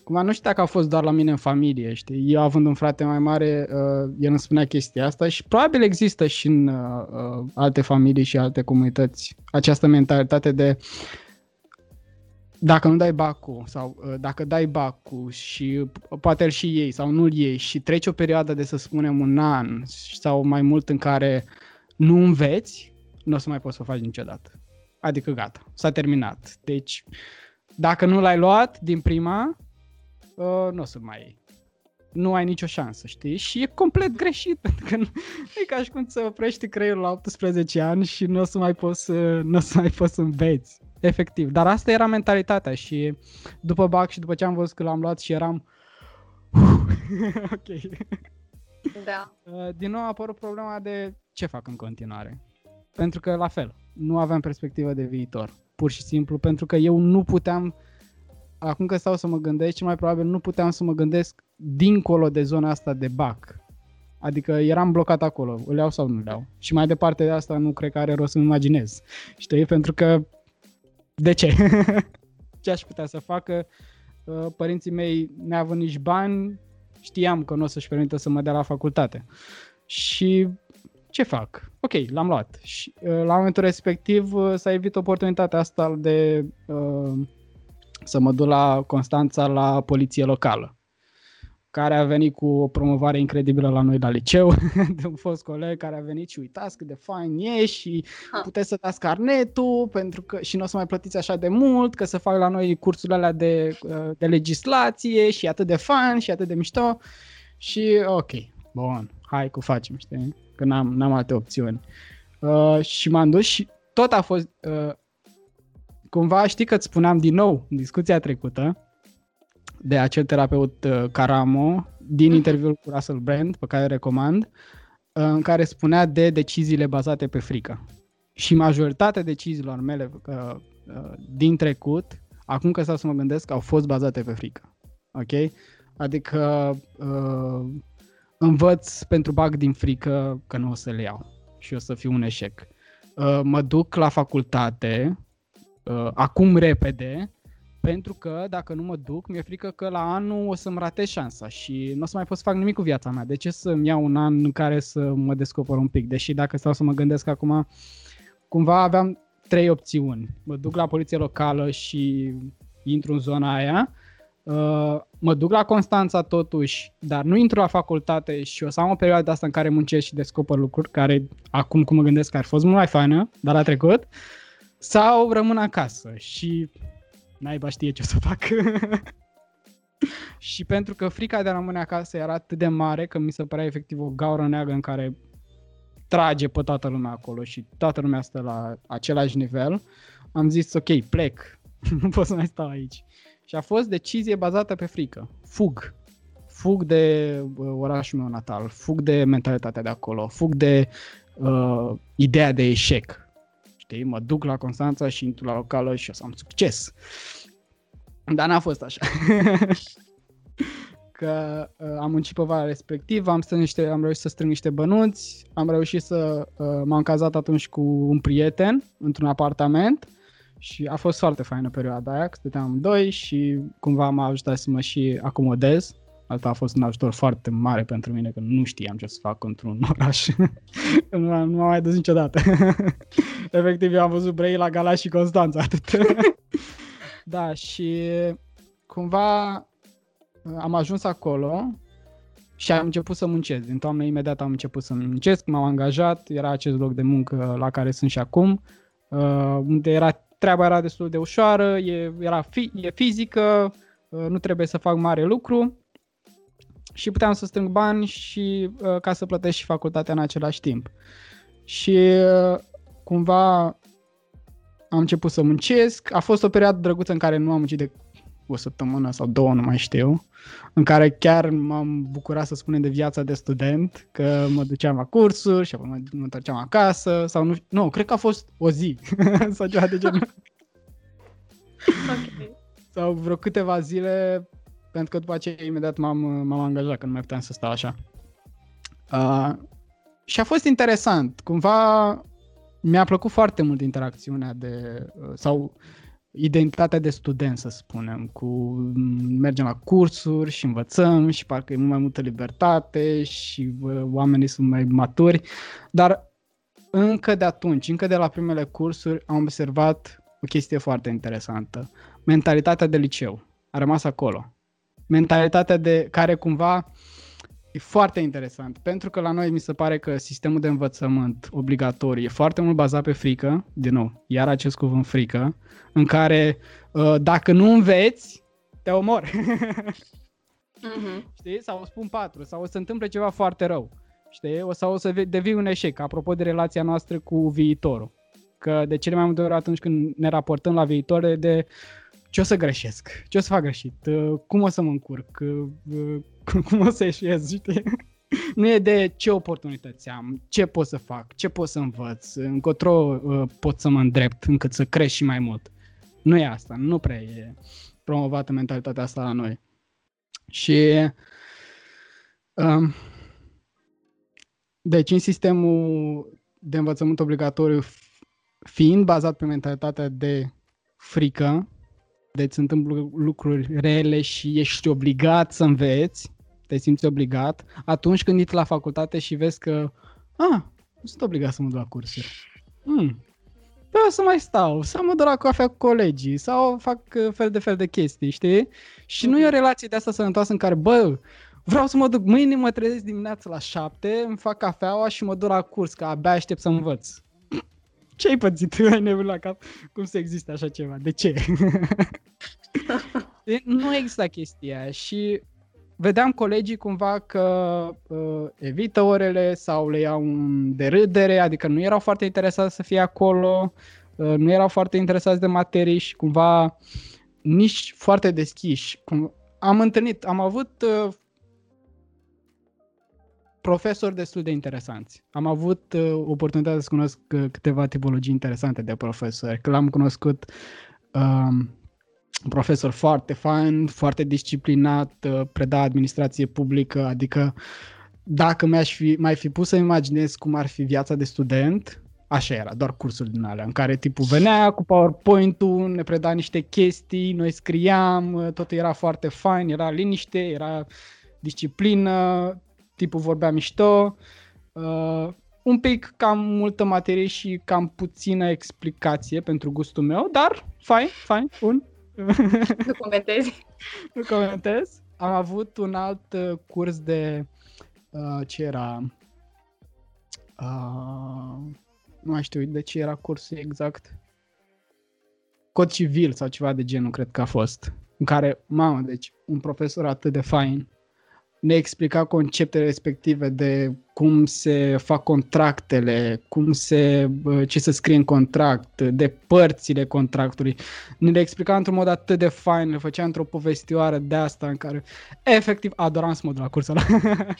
Cumva nu știu dacă a fost doar la mine în familie, știi? Eu având un frate mai mare, uh, el îmi spunea chestia asta și probabil există și în uh, uh, alte familii și alte comunități această mentalitate de dacă nu dai bacul sau uh, dacă dai bacul și poate îl și iei sau nu-l iei și treci o perioadă de să spunem un an sau mai mult în care nu înveți, nu o să mai poți să o faci niciodată. Adică gata, s-a terminat. Deci dacă nu l-ai luat din prima, uh, nu o să mai iei. nu ai nicio șansă, știi? Și e complet greșit, pentru că nu, e ca și cum să oprești creierul la 18 ani și nu o să mai poți să, nu o să mai poți să înveți. Efectiv. Dar asta era mentalitatea și după BAC și după ce am văzut că l-am luat și eram ok. Da. Uh, din nou a apărut problema de ce fac în continuare. Pentru că, la fel, nu aveam perspectivă de viitor. Pur și simplu, pentru că eu nu puteam, acum că stau să mă gândesc, cel mai probabil nu puteam să mă gândesc dincolo de zona asta de BAC. Adică eram blocat acolo, îl iau sau nu îl iau. Și mai departe de asta nu cred că are rost să-mi imaginez. Știi? Pentru că, de ce? ce aș putea să facă? Uh, părinții mei, neavând nici bani, știam că nu o să-și permită să mă dea la facultate. Și ce fac? Ok, l-am luat. Și uh, la momentul respectiv uh, s-a evit oportunitatea asta de uh, să mă duc la Constanța la poliție locală care a venit cu o promovare incredibilă la noi la liceu, de un fost coleg care a venit și uitați cât de fain e și ha. puteți să dați carnetul pentru că, și nu o să mai plătiți așa de mult, că să fac la noi cursurile alea de, uh, de legislație și atât de fain și atât de mișto și ok, bun, hai cu facem, știi, că n-am, n-am alte opțiuni. Uh, și m-am dus și tot a fost, uh, cumva știi că îți spuneam din nou în discuția trecută, de acel terapeut uh, Caramo din mhm. interviul cu Russell Brand, pe care îl recomand, uh, în care spunea de deciziile bazate pe frică. Și majoritatea deciziilor mele uh, din trecut, acum că stau să mă gândesc, au fost bazate pe frică. Ok? Adică învăț pentru bag din frică că nu o să le iau și o să fiu un eșec. mă duc la facultate, acum repede, pentru că dacă nu mă duc, mi-e frică că la anul o să-mi ratez șansa și nu o să mai pot să fac nimic cu viața mea. De ce să-mi iau un an în care să mă descoper un pic? Deși dacă stau să mă gândesc acum, cumva aveam trei opțiuni. Mă duc la poliție locală și intru în zona aia, uh, mă duc la Constanța totuși, dar nu intru la facultate și o să am o perioadă asta în care muncesc și descoper lucruri care acum cum mă gândesc ar fost mult mai faină, dar a trecut, sau rămân acasă și naiba știe ce o să fac. și pentru că frica de a rămâne acasă era atât de mare că mi se părea efectiv o gaură neagră în care trage pe toată lumea acolo și toată lumea stă la același nivel, am zis ok, plec, nu pot să mai stau aici. Și a fost decizie bazată pe frică. Fug. Fug de uh, orașul meu natal, fug de mentalitatea de acolo, fug de uh, ideea de eșec știi? Mă duc la Constanța și intru la locală și o să am succes. Dar n-a fost așa. că uh, am muncit pe vara respectiv, am, niște, am reușit să strâng niște bănuți, am reușit să uh, m-am cazat atunci cu un prieten într-un apartament și a fost foarte faină perioada aia, că stăteam doi și cumva m-a ajutat să mă și acomodez Asta a fost un ajutor foarte mare pentru mine, că nu știam ce să fac într-un oraș. nu, am, nu am mai dus niciodată. Efectiv, eu am văzut Brei la Galați și Constanța, atât. da, și cumva am ajuns acolo și am început să muncesc. Din toamnă imediat am început să muncesc, m-am angajat, era acest loc de muncă la care sunt și acum, uh, unde era, treaba era destul de ușoară, e, era fi, e fizică, uh, nu trebuie să fac mare lucru și puteam să strâng bani și uh, ca să plătesc și facultatea în același timp. Și uh, cumva am început să muncesc. A fost o perioadă drăguță în care nu am muncit de o săptămână sau două, nu mai știu, în care chiar m-am bucurat să spunem de viața de student, că mă duceam la cursuri și apoi mă, mă întorceam acasă sau nu, nu, cred că a fost o zi sau ceva de genul. okay. Sau vreo câteva zile pentru că după aceea imediat m-am, m-am angajat, că nu mai puteam să stau așa. Uh, și a fost interesant. Cumva mi-a plăcut foarte mult interacțiunea de, uh, sau identitatea de student, să spunem, cu mergem la cursuri și învățăm și parcă e mult mai multă libertate și uh, oamenii sunt mai maturi, dar încă de atunci, încă de la primele cursuri am observat o chestie foarte interesantă. Mentalitatea de liceu a rămas acolo mentalitatea de care cumva e foarte interesant, pentru că la noi mi se pare că sistemul de învățământ obligatoriu e foarte mult bazat pe frică, din nou, iar acest cuvânt frică, în care uh, dacă nu înveți, te omor. Mhm. știi? Sau o spun patru, sau o să întâmple ceva foarte rău, știi? O, sau o să ve- devii un eșec, apropo de relația noastră cu viitorul. Că de cele mai multe ori atunci când ne raportăm la viitor e de ce o să greșesc, ce o să fac greșit, uh, cum o să mă încurc, uh, cum o să eșuez, știi? Nu e de ce oportunități am, ce pot să fac, ce pot să învăț, încotro uh, pot să mă îndrept încât să crești și mai mult. Nu e asta, nu prea e promovată mentalitatea asta la noi. Și um, deci în sistemul de învățământ obligatoriu f- fiind bazat pe mentalitatea de frică, deci se întâmplă lucruri rele și ești obligat să înveți, te simți obligat, atunci când intri la facultate și vezi că, ah, nu sunt obligat să mă duc la cursuri. Hmm. Păi o să mai stau, să mă duc la cafea cu colegii, sau fac uh, fel de fel de chestii, știi? Și nu e o relație de asta sănătoasă în care, bă, vreau să mă duc, mâine mă trezesc dimineața la șapte, îmi fac cafeaua și mă duc la curs, că abia aștept să învăț. Ce ai pățit? Ai nebun la cap? Cum să existe așa ceva? De ce? nu există chestia aia și vedeam colegii cumva că uh, evită orele sau le iau de râdere, adică nu erau foarte interesați să fie acolo, uh, nu erau foarte interesați de materii și cumva nici foarte deschiși. Cum, am întâlnit, am avut uh, profesori destul de interesanți. Am avut uh, oportunitatea să cunosc uh, câteva tipologii interesante de profesori. Că l-am cunoscut um, un profesor foarte fain, foarte disciplinat, uh, preda administrație publică, adică dacă mi-aș fi, mai fi pus să imaginez cum ar fi viața de student, așa era, doar cursuri din alea, în care tipul venea cu PowerPoint-ul, ne preda niște chestii, noi scriam, uh, totul era foarte fain, era liniște, era disciplină, tipul vorbea mișto, uh, un pic cam multă materie și cam puțină explicație pentru gustul meu, dar fain, fain, bun. Nu comentezi. nu comentez. Am avut un alt uh, curs de uh, ce era uh, nu mai știu de ce era cursul exact cod civil sau ceva de genul cred că a fost în care, mamă, deci un profesor atât de fain ne explica conceptele respective de cum se fac contractele, cum se, ce să scrie în contract, de părțile contractului. Ne le explica într-un mod atât de fain, le făcea într-o povestioară de asta în care efectiv adoram să mă duc la cursul ăla.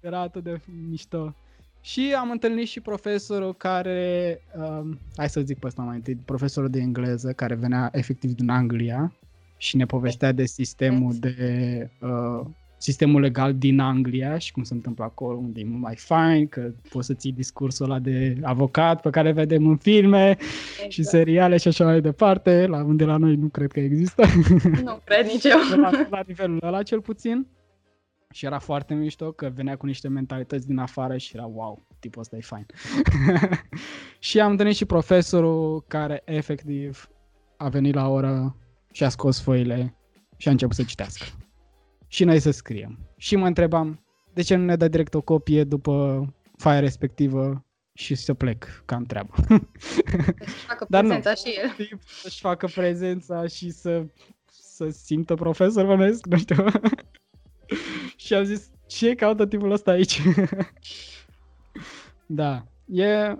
Era atât de mișto. Și am întâlnit și profesorul care, um, hai să zic pe ăsta mai întâi, profesorul de engleză care venea efectiv din Anglia și ne povestea de sistemul de uh, sistemul legal din Anglia și cum se întâmplă acolo, unde e mult mai fain, că poți să ții discursul ăla de avocat pe care vedem în filme exact. și seriale și așa mai departe, la unde la noi nu cred că există. Nu cred nici eu. La, la nivelul ăla cel puțin. Și era foarte mișto că venea cu niște mentalități din afară și era wow, tipul ăsta e fain. și am întâlnit și profesorul care efectiv a venit la oră și a scos foile și a început să citească și noi să scriem. Și mă întrebam, de ce nu ne dă direct o copie după faia respectivă și să plec, că am treabă. Să-și facă Dar prezența nu. și el. Să-și facă prezența și să, să simtă profesor, bănuiesc, nu știu. și am zis, ce caută tipul ăsta aici? da, e,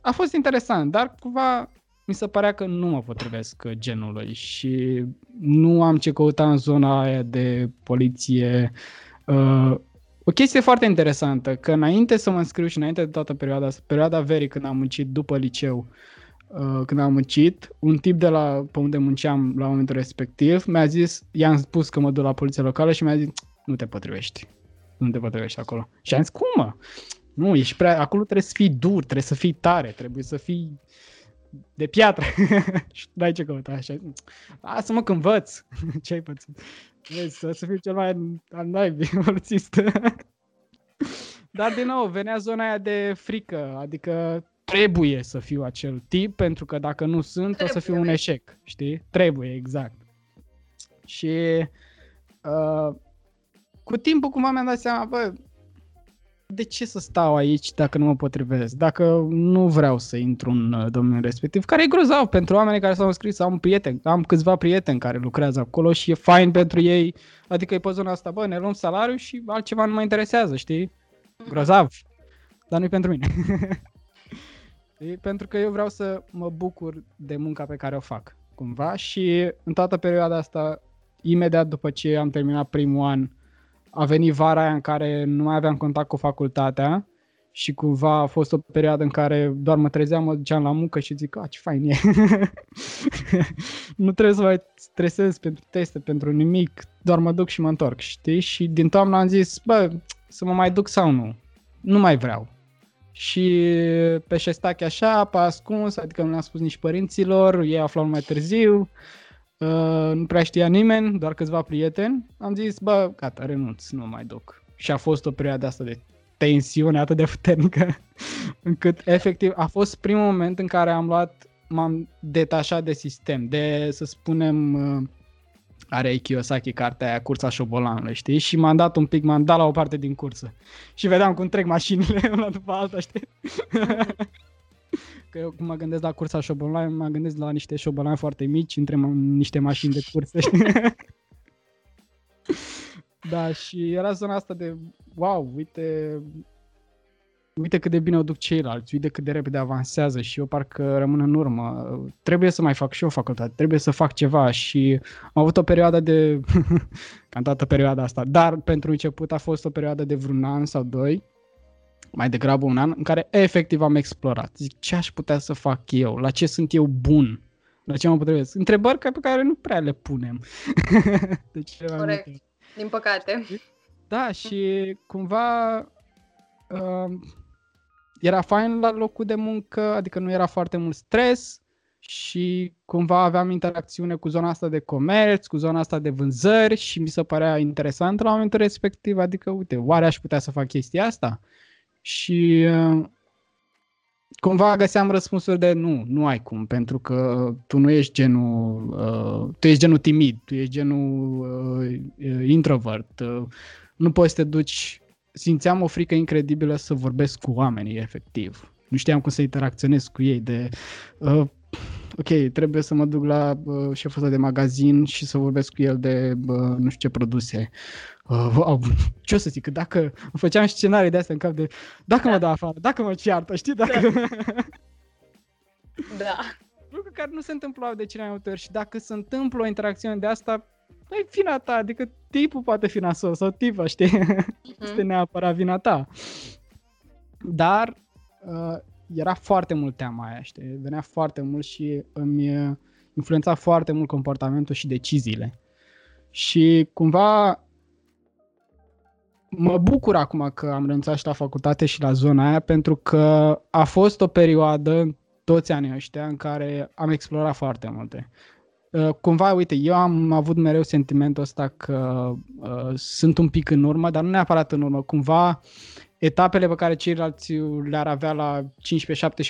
a fost interesant, dar cumva mi se părea că nu mă potrivesc genului și nu am ce căuta în zona aia de poliție. Uh, o chestie foarte interesantă, că înainte să mă înscriu și înainte de toată perioada, perioada verii când am muncit după liceu, uh, când am muncit, un tip de la pe unde munceam la momentul respectiv mi-a zis, i-am spus că mă duc la poliția locală și mi-a zis, nu te potrivești. Nu te potrivești acolo. Și am zis, cum mă? Nu, ești prea, acolo trebuie să fii dur, trebuie să fii tare, trebuie să fii de piatră. și n-ai ce căuta așa. Lasă-mă că învăț. Ce ai pățit? Vezi, să, să fiu cel mai al naibii polițist. Dar din nou, venea zona aia de frică, adică trebuie să fiu acel tip, pentru că dacă nu sunt, trebuie. o să fiu un eșec, știi? Trebuie, exact. Și uh, cu timpul, cum mi-am dat seama, bă, de ce să stau aici dacă nu mă potrivesc, dacă nu vreau să intru în uh, domeniul respectiv, care e grozav pentru oamenii care s-au înscris, am prieteni, am câțiva prieteni care lucrează acolo și e fain pentru ei, adică e pe zona asta, bă, ne luăm salariu și altceva nu mă interesează, știi? Grozav, dar nu-i pentru mine. pentru că eu vreau să mă bucur de munca pe care o fac, cumva, și în toată perioada asta, imediat după ce am terminat primul an, a venit vara aia în care nu mai aveam contact cu facultatea și cumva a fost o perioadă în care doar mă trezeam, mă duceam la muncă și zic, a, ce fain e. nu trebuie să mai stresez pentru teste, pentru nimic, doar mă duc și mă întorc, știi? Și din toamnă am zis, bă, să mă mai duc sau nu? Nu mai vreau. Și pe șestache așa, pe ascuns, adică nu le-am spus nici părinților, ei aflau mai târziu, Uh, nu prea știa nimeni, doar câțiva prieteni. Am zis, bă, gata, renunț, nu mai duc. Și a fost o perioadă asta de tensiune atât de puternică, încât efectiv a fost primul moment în care am luat, m-am detașat de sistem, de, să spunem, uh, are Kiyosaki cartea aia, cursa șobolanului, știi? Și m-am dat un pic, m-am dat la o parte din cursă. Și vedeam cum trec mașinile una după alta, știi? Că eu când mă gândesc la cursa șobolani, mă gândesc la niște șobolani foarte mici între niște mașini de curse. da, și era zona asta de wow, uite, uite cât de bine o duc ceilalți, uite cât de repede avansează și eu parcă rămân în urmă. Trebuie să mai fac și eu facultate, trebuie să fac ceva și am avut o perioadă de, cam toată perioada asta, dar pentru început a fost o perioadă de vreun an sau doi, mai degrabă un an, în care efectiv am explorat. Zic, ce aș putea să fac eu? La ce sunt eu bun? La ce mă potrivesc? Întrebări pe care nu prea le punem. de ce Corect. Multe. Din păcate. Da, și cumva uh, era fain la locul de muncă, adică nu era foarte mult stres și cumva aveam interacțiune cu zona asta de comerț, cu zona asta de vânzări și mi se părea interesant la momentul respectiv, adică uite, oare aș putea să fac chestia asta? Și uh, cumva găseam răspunsuri de nu, nu ai cum, pentru că tu nu ești genul, uh, tu ești genul timid, tu ești genul uh, introvert, uh, nu poți să te duci, simțeam o frică incredibilă să vorbesc cu oamenii, efectiv. Nu știam cum să interacționez cu ei, de uh, ok, trebuie să mă duc la uh, șeful de magazin și să vorbesc cu el de uh, nu știu ce produse. Uh, wow, ce o să zic, dacă îmi făceam scenarii de astea în cap de dacă da. mă dau afară, dacă mă ceartă, știi, dacă... Da. da. Lucruri care nu se întâmplau de cele mai multe ori și dacă se întâmplă o interacțiune de asta, e vina ta, adică tipul poate fi nasol sau tipa, știi? Uh-huh. Este neapărat vina ta. Dar uh, era foarte mult teama aia, știi? Venea foarte mult și îmi influența foarte mult comportamentul și deciziile. Și cumva mă bucur acum că am renunțat și la facultate și la zona aia pentru că a fost o perioadă toți anii ăștia în care am explorat foarte multe. Uh, cumva, uite, eu am avut mereu sentimentul ăsta că uh, sunt un pic în urmă, dar nu neapărat în urmă. Cumva etapele pe care ceilalți le-ar avea la 15-17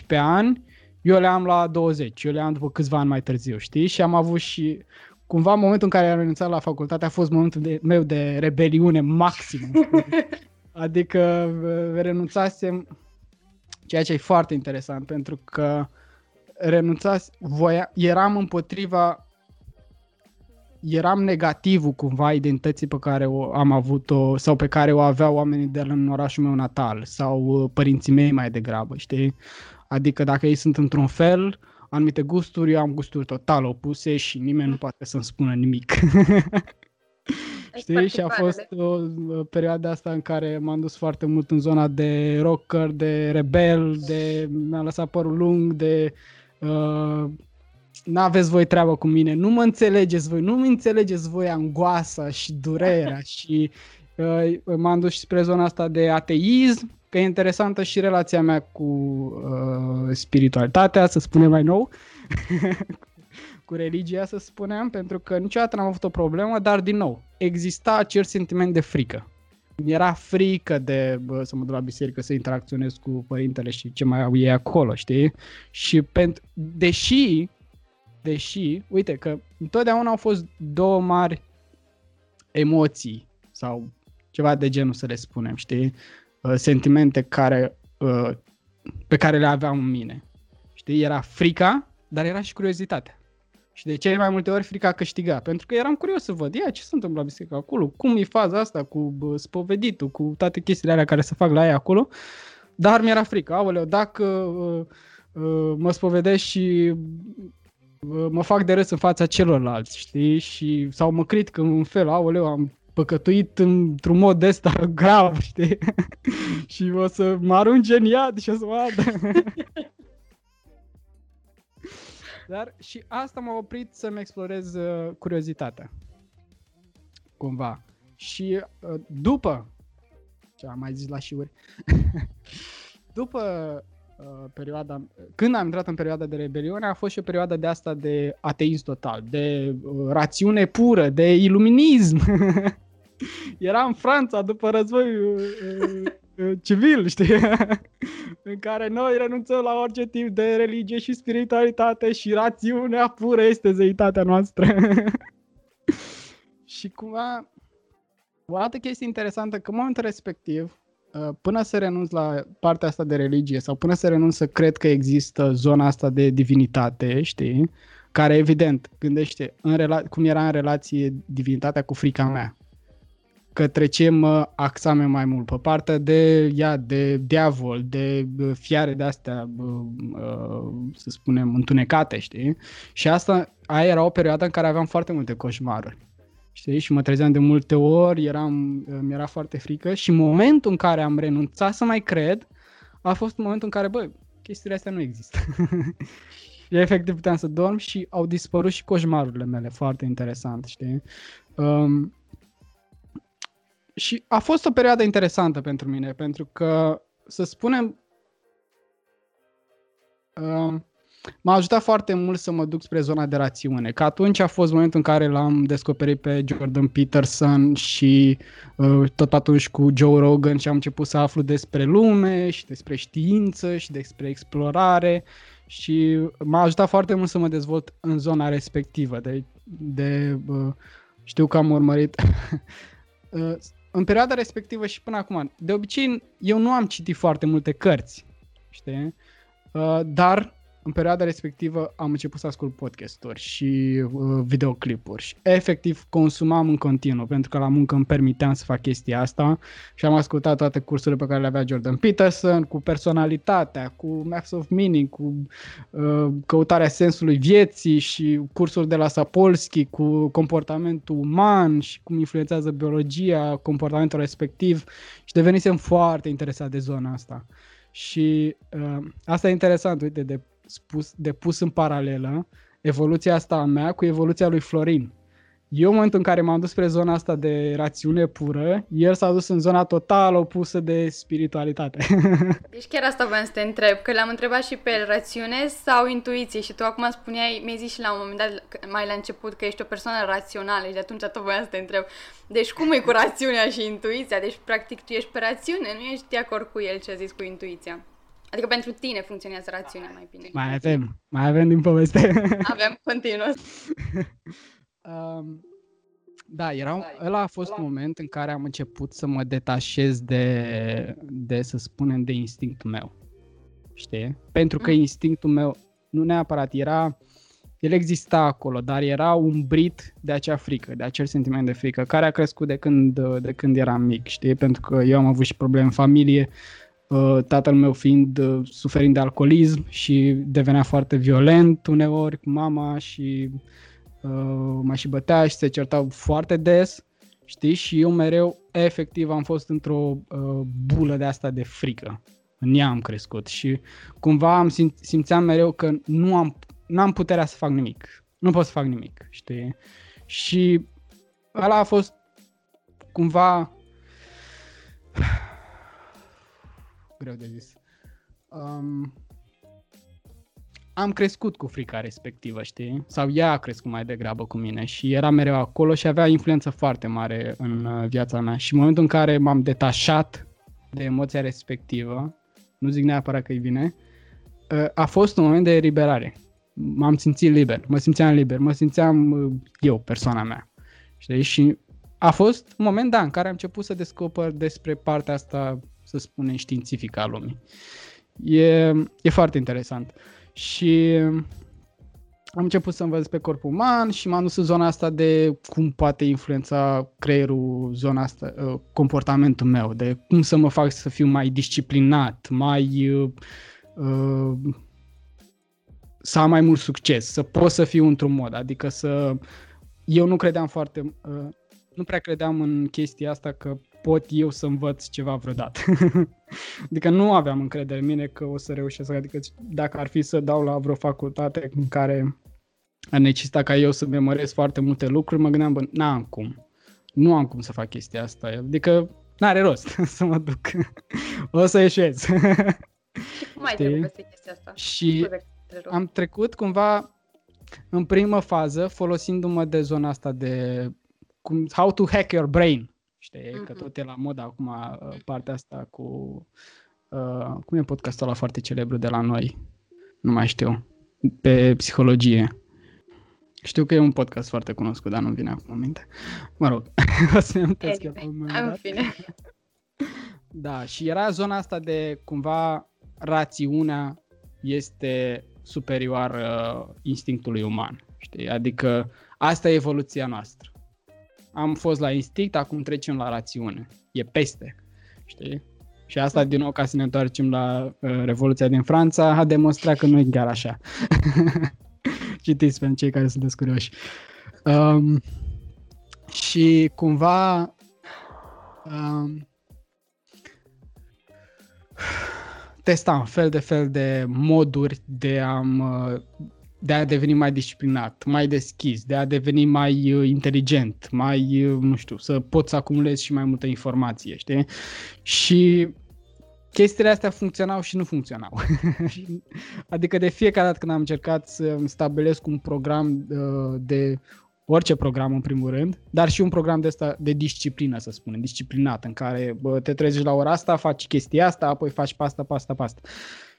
ani, eu le am la 20, eu le am după câțiva ani mai târziu, știi? Și am avut și cumva momentul în care am renunțat la facultate a fost momentul de, meu de rebeliune maximă. adică renunțasem, ceea ce e foarte interesant, pentru că renunțas, voia, eram împotriva eram negativul cumva identității pe care o am avut-o sau pe care o aveau oamenii de în orașul meu natal sau uh, părinții mei mai degrabă, știi? Adică dacă ei sunt într-un fel, anumite gusturi, eu am gusturi total opuse și nimeni nu poate să-mi spună nimic. Știi? Și a fost o perioadă asta în care m-am dus foarte mult în zona de rocker, de rebel, de mi-am lăsat părul lung, de uh, n-aveți voi treabă cu mine, nu mă înțelegeți voi, nu mi înțelegeți voi angoasa și durerea și uh, m-am dus spre zona asta de ateism, că e interesantă și relația mea cu uh, spiritualitatea, să spunem mai nou, cu religia, să spunem, pentru că niciodată n-am avut o problemă, dar din nou, exista acel sentiment de frică. Mi-era frică de bă, să mă duc la biserică să interacționez cu părintele și ce mai au ei acolo, știi? Și pentru, deși deși, uite că întotdeauna au fost două mari emoții sau ceva de genul să le spunem, știi? uh, sentimente care, uh, pe care le aveam în mine. Știi, era frica, dar era și curiozitatea. Și de cele mai multe ori frica câștiga, pentru că eram curios să văd, ia ce se întâmplă la biserică acolo, cum e faza asta cu bă, spoveditul, cu toate chestiile alea care se fac la ea acolo, dar mi-era frică, aoleu, dacă uh, uh, mă spovedesc și uh, mă fac de râs în fața celorlalți, știi, și, sau mă critic în fel, aoleu, am păcătuit într-un mod de ăsta grav, știi, și o să mă arunc geniat și o să mă adă. Dar și asta m-a oprit să-mi explorez uh, curiozitatea. Cumva. Și uh, după, ce am mai zis la șiuri, după uh, perioada, când am intrat în perioada de rebeliune, a fost și o perioadă de asta de ateism total, de uh, rațiune pură, de iluminism. Era în Franța după războiul uh, uh, civil, știi? în care noi renunțăm la orice tip de religie și spiritualitate și rațiunea pură este zeitatea noastră. și cumva, o altă chestie interesantă, că în momentul respectiv, uh, până să renunț la partea asta de religie sau până să renunț să cred că există zona asta de divinitate, știi, care evident gândește în rela- cum era în relație divinitatea cu frica mea către ce mă axame mai mult, pe partea de, ia, de diavol, de fiare de astea, să spunem, întunecate, știi? Și asta, aia era o perioadă în care aveam foarte multe coșmaruri. Știi? Și mă trezeam de multe ori, eram, mi-era foarte frică și momentul în care am renunțat să mai cred, a fost momentul în care, bă, chestiile astea nu există. și efectiv puteam să dorm și au dispărut și coșmarurile mele, foarte interesant, știi? Um, și a fost o perioadă interesantă pentru mine, pentru că, să spunem, uh, m-a ajutat foarte mult să mă duc spre zona de rațiune, că atunci a fost momentul în care l-am descoperit pe Jordan Peterson și uh, tot atunci cu Joe Rogan și am început să aflu despre lume și despre știință și despre explorare și m-a ajutat foarte mult să mă dezvolt în zona respectivă. De, de uh, știu că am urmărit uh, în perioada respectivă și până acum, de obicei eu nu am citit foarte multe cărți, știi? Uh, dar în perioada respectivă am început să ascult podcasturi și uh, videoclipuri și efectiv consumam în continuu pentru că la muncă îmi permiteam să fac chestia asta și am ascultat toate cursurile pe care le avea Jordan Peterson cu personalitatea, cu Maps of Meaning, cu uh, căutarea sensului vieții și cursuri de la Sapolsky cu comportamentul uman și cum influențează biologia, comportamentul respectiv și devenisem foarte interesat de zona asta. Și uh, asta e interesant, uite, de spus, de pus în paralelă evoluția asta a mea cu evoluția lui Florin. Eu, în momentul în care m-am dus spre zona asta de rațiune pură, el s-a dus în zona total opusă de spiritualitate. Deci chiar asta vreau să te întreb, că l-am întrebat și pe el, rațiune sau intuiție? Și tu acum spuneai, mi-ai zis și la un moment dat, mai la început, că ești o persoană rațională și de atunci tot vreau să te întreb. Deci cum e cu rațiunea și intuiția? Deci practic tu ești pe rațiune, nu ești de acord cu el ce a zis cu intuiția? Adică pentru tine funcționează rațiunea mai bine. Mai avem, mai avem din poveste. Avem, continuă. um, da, era, ăla a fost un moment în care am început să mă detașez de, de să spunem, de instinctul meu. Știi? Pentru că mm. instinctul meu nu neapărat era, el exista acolo, dar era umbrit de acea frică, de acel sentiment de frică, care a crescut de când, de când eram mic, știi? Pentru că eu am avut și probleme în familie, Uh, tatăl meu fiind uh, suferind de alcoolism și devenea foarte violent uneori cu mama și uh, mă și bătea și se certau foarte des, știi? Și eu mereu, efectiv, am fost într-o uh, bulă de asta de frică. În ea am crescut și cumva am sim- simțeam mereu că nu am, nu am puterea să fac nimic. Nu pot să fac nimic, știi? Și ăla a fost cumva greu de zis. Um, am crescut cu frica respectivă, știi? Sau ea a crescut mai degrabă cu mine și era mereu acolo și avea influență foarte mare în uh, viața mea. Și în momentul în care m-am detașat de emoția respectivă, nu zic neapărat că e bine, uh, a fost un moment de eliberare. M-am simțit liber, mă simțeam liber, mă simțeam uh, eu, persoana mea. Știi? Și a fost un moment, da, în care am început să descoper despre partea asta să spunem, științifică a lumii. E, e foarte interesant. Și am început să învăț pe corpul uman și m-am dus în zona asta de cum poate influența creierul zona asta, uh, comportamentul meu, de cum să mă fac să fiu mai disciplinat, mai uh, uh, să am mai mult succes, să pot să fiu într-un mod, adică să eu nu credeam foarte nu prea credeam în chestia asta că pot eu să învăț ceva vreodată. adică nu aveam încredere în mine că o să reușesc. Adică dacă ar fi să dau la vreo facultate în care ar necesita ca eu să memorez foarte multe lucruri, mă gândeam, bă, n-am cum. Nu am cum să fac chestia asta. Adică n-are rost să mă duc. o să ieșez. Și cum ai trecut chestia asta? Și am trecut cumva în primă fază folosindu-mă de zona asta de cum, how to hack your brain. Știi, mm-hmm. că tot e la modă acum uh, partea asta cu uh, cum e podcastul ăla foarte celebru de la noi? Nu mai știu. Pe psihologie. Știu că e un podcast foarte cunoscut, dar nu vine acum în minte. Mă rog, o să-mi amintesc anyway, în fine. Da, și era zona asta de cumva rațiunea este superioară instinctului uman. Știi? Adică asta e evoluția noastră. Am fost la instinct, acum trecem la rațiune. E peste. Știi? Și asta, din nou, ca să ne întoarcem la uh, Revoluția din Franța, a demonstrat că nu e chiar așa. Citiți pentru cei care sunteți curioși. Um, și cumva um, testam fel de fel de moduri de a, de a deveni mai disciplinat, mai deschis, de a deveni mai uh, inteligent, mai, uh, nu știu, să pot să acumulez și mai multă informație, știi? Și chestiile astea funcționau și nu funcționau. adică de fiecare dată când am încercat să stabilesc un program uh, de orice program în primul rând, dar și un program de, asta, de disciplină, să spunem, disciplinat, în care bă, te trezești la ora asta, faci chestia asta, apoi faci pasta, pasta, pasta.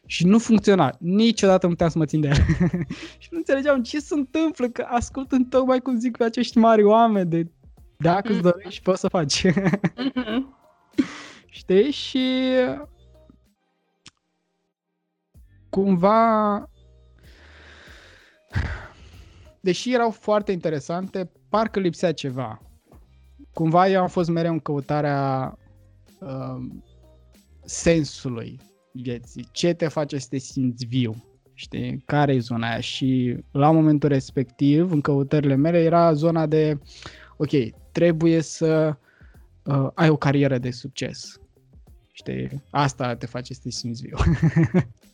Și nu funcționa. Niciodată nu puteam să mă țin de el. și nu înțelegeam ce se întâmplă, că ascult în tocmai cum zic pe acești mari oameni de dacă îți dorești, poți să faci. Știi? Și cumva deși erau foarte interesante, parcă lipsea ceva. Cumva eu am fost mereu în căutarea uh, sensului vieții. Ce te face să te simți viu? Știi? Care e zona aia? Și la momentul respectiv, în căutările mele, era zona de ok, trebuie să uh, ai o carieră de succes. Știi? Asta te face să te simți viu.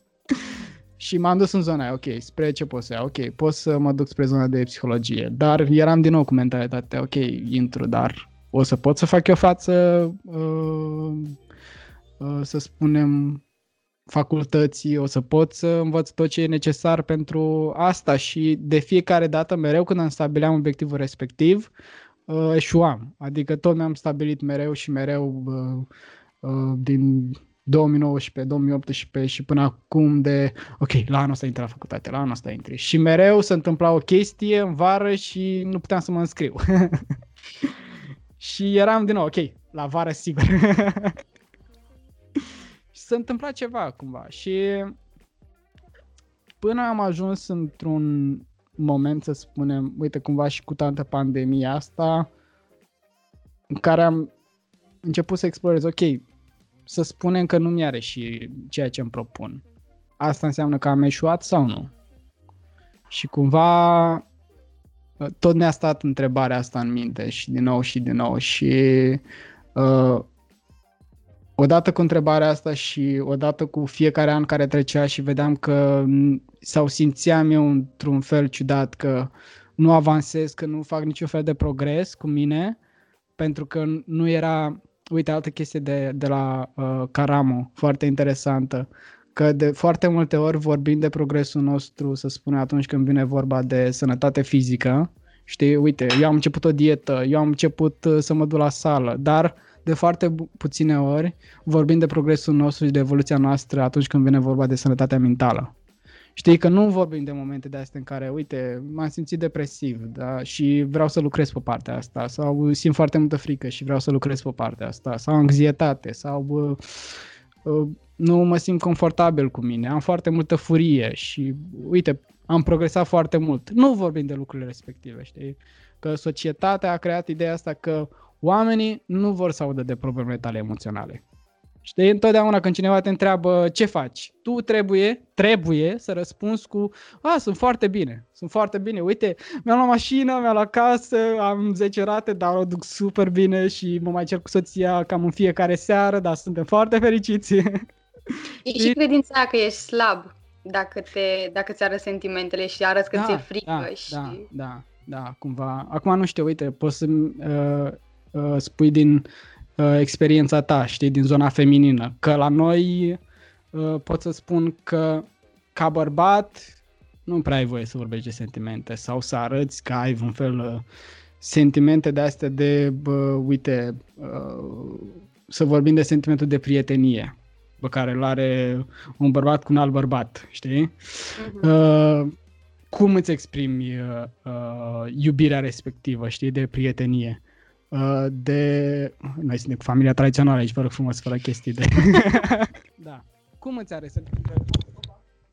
și m-am dus în zona aia, ok, spre ce pot să iau, ok, pot să mă duc spre zona de psihologie, dar eram din nou cu mentalitatea, ok, intru, dar o să pot să fac eu față, uh, uh, să spunem, facultății, o să pot să învăț tot ce e necesar pentru asta și de fiecare dată, mereu când am stabileam obiectivul respectiv, uh, eșuam. Adică tot mi-am stabilit mereu și mereu uh, uh, din 2019, 2018 și până acum de, ok, la anul ăsta intră la facultate, la anul ăsta intri. Și mereu se întâmpla o chestie în vară și nu puteam să mă înscriu. și eram din nou, ok, la vară sigur. și se întâmpla ceva cumva și până am ajuns într-un moment, să spunem, uite, cumva și cu tanta pandemia asta, în care am început să explorez, ok, să spunem că nu mi-are și ceea ce îmi propun. Asta înseamnă că am eșuat sau nu? Și cumva tot mi-a stat întrebarea asta în minte și din nou și din nou și uh, odată cu întrebarea asta și odată cu fiecare an care trecea și vedeam că sau simțeam eu într-un fel ciudat că nu avansez, că nu fac niciun fel de progres cu mine, pentru că nu era uite, altă chestie de, de la uh, Caramo, foarte interesantă, că de foarte multe ori vorbim de progresul nostru, să spunem, atunci când vine vorba de sănătate fizică, știi, uite, eu am început o dietă, eu am început uh, să mă duc la sală, dar de foarte puține ori vorbim de progresul nostru și de evoluția noastră atunci când vine vorba de sănătatea mentală. Știi că nu vorbim de momente de astea în care, uite, m-am simțit depresiv da? și vreau să lucrez pe partea asta sau simt foarte multă frică și vreau să lucrez pe partea asta sau anxietate sau uh, uh, nu mă simt confortabil cu mine, am foarte multă furie și, uite, am progresat foarte mult. Nu vorbim de lucrurile respective, știi? Că societatea a creat ideea asta că oamenii nu vor să audă de problemele tale emoționale. Știi, întotdeauna când cineva te întreabă ce faci, tu trebuie, trebuie să răspunzi cu a, sunt foarte bine, sunt foarte bine, uite, mi-am luat mașină, mi-am luat casă, am 10 rate, dar o duc super bine și mă mai cer cu soția cam în fiecare seară, dar suntem foarte fericiți. E și credința că ești slab dacă, te, dacă ți arăți sentimentele și arăți că da, ți-e frică. Da, și... da, da, da, cumva. Acum nu știu, uite, poți să uh, uh, spui din uh, experiența ta, știi, din zona feminină, că la noi uh, pot să spun că ca bărbat nu prea ai voie să vorbești de sentimente sau să arăți că ai un fel uh, sentimente de astea de, bă, uite, uh, să vorbim de sentimentul de prietenie pe care îl are un bărbat cu un alt bărbat, știi? Uh-huh. Uh, cum îți exprimi uh, uh, iubirea respectivă, știi, de prietenie? Uh, de... Noi suntem cu familia tradițională aici, vă rog frumos, fără chestii de... da. Cum îți are să...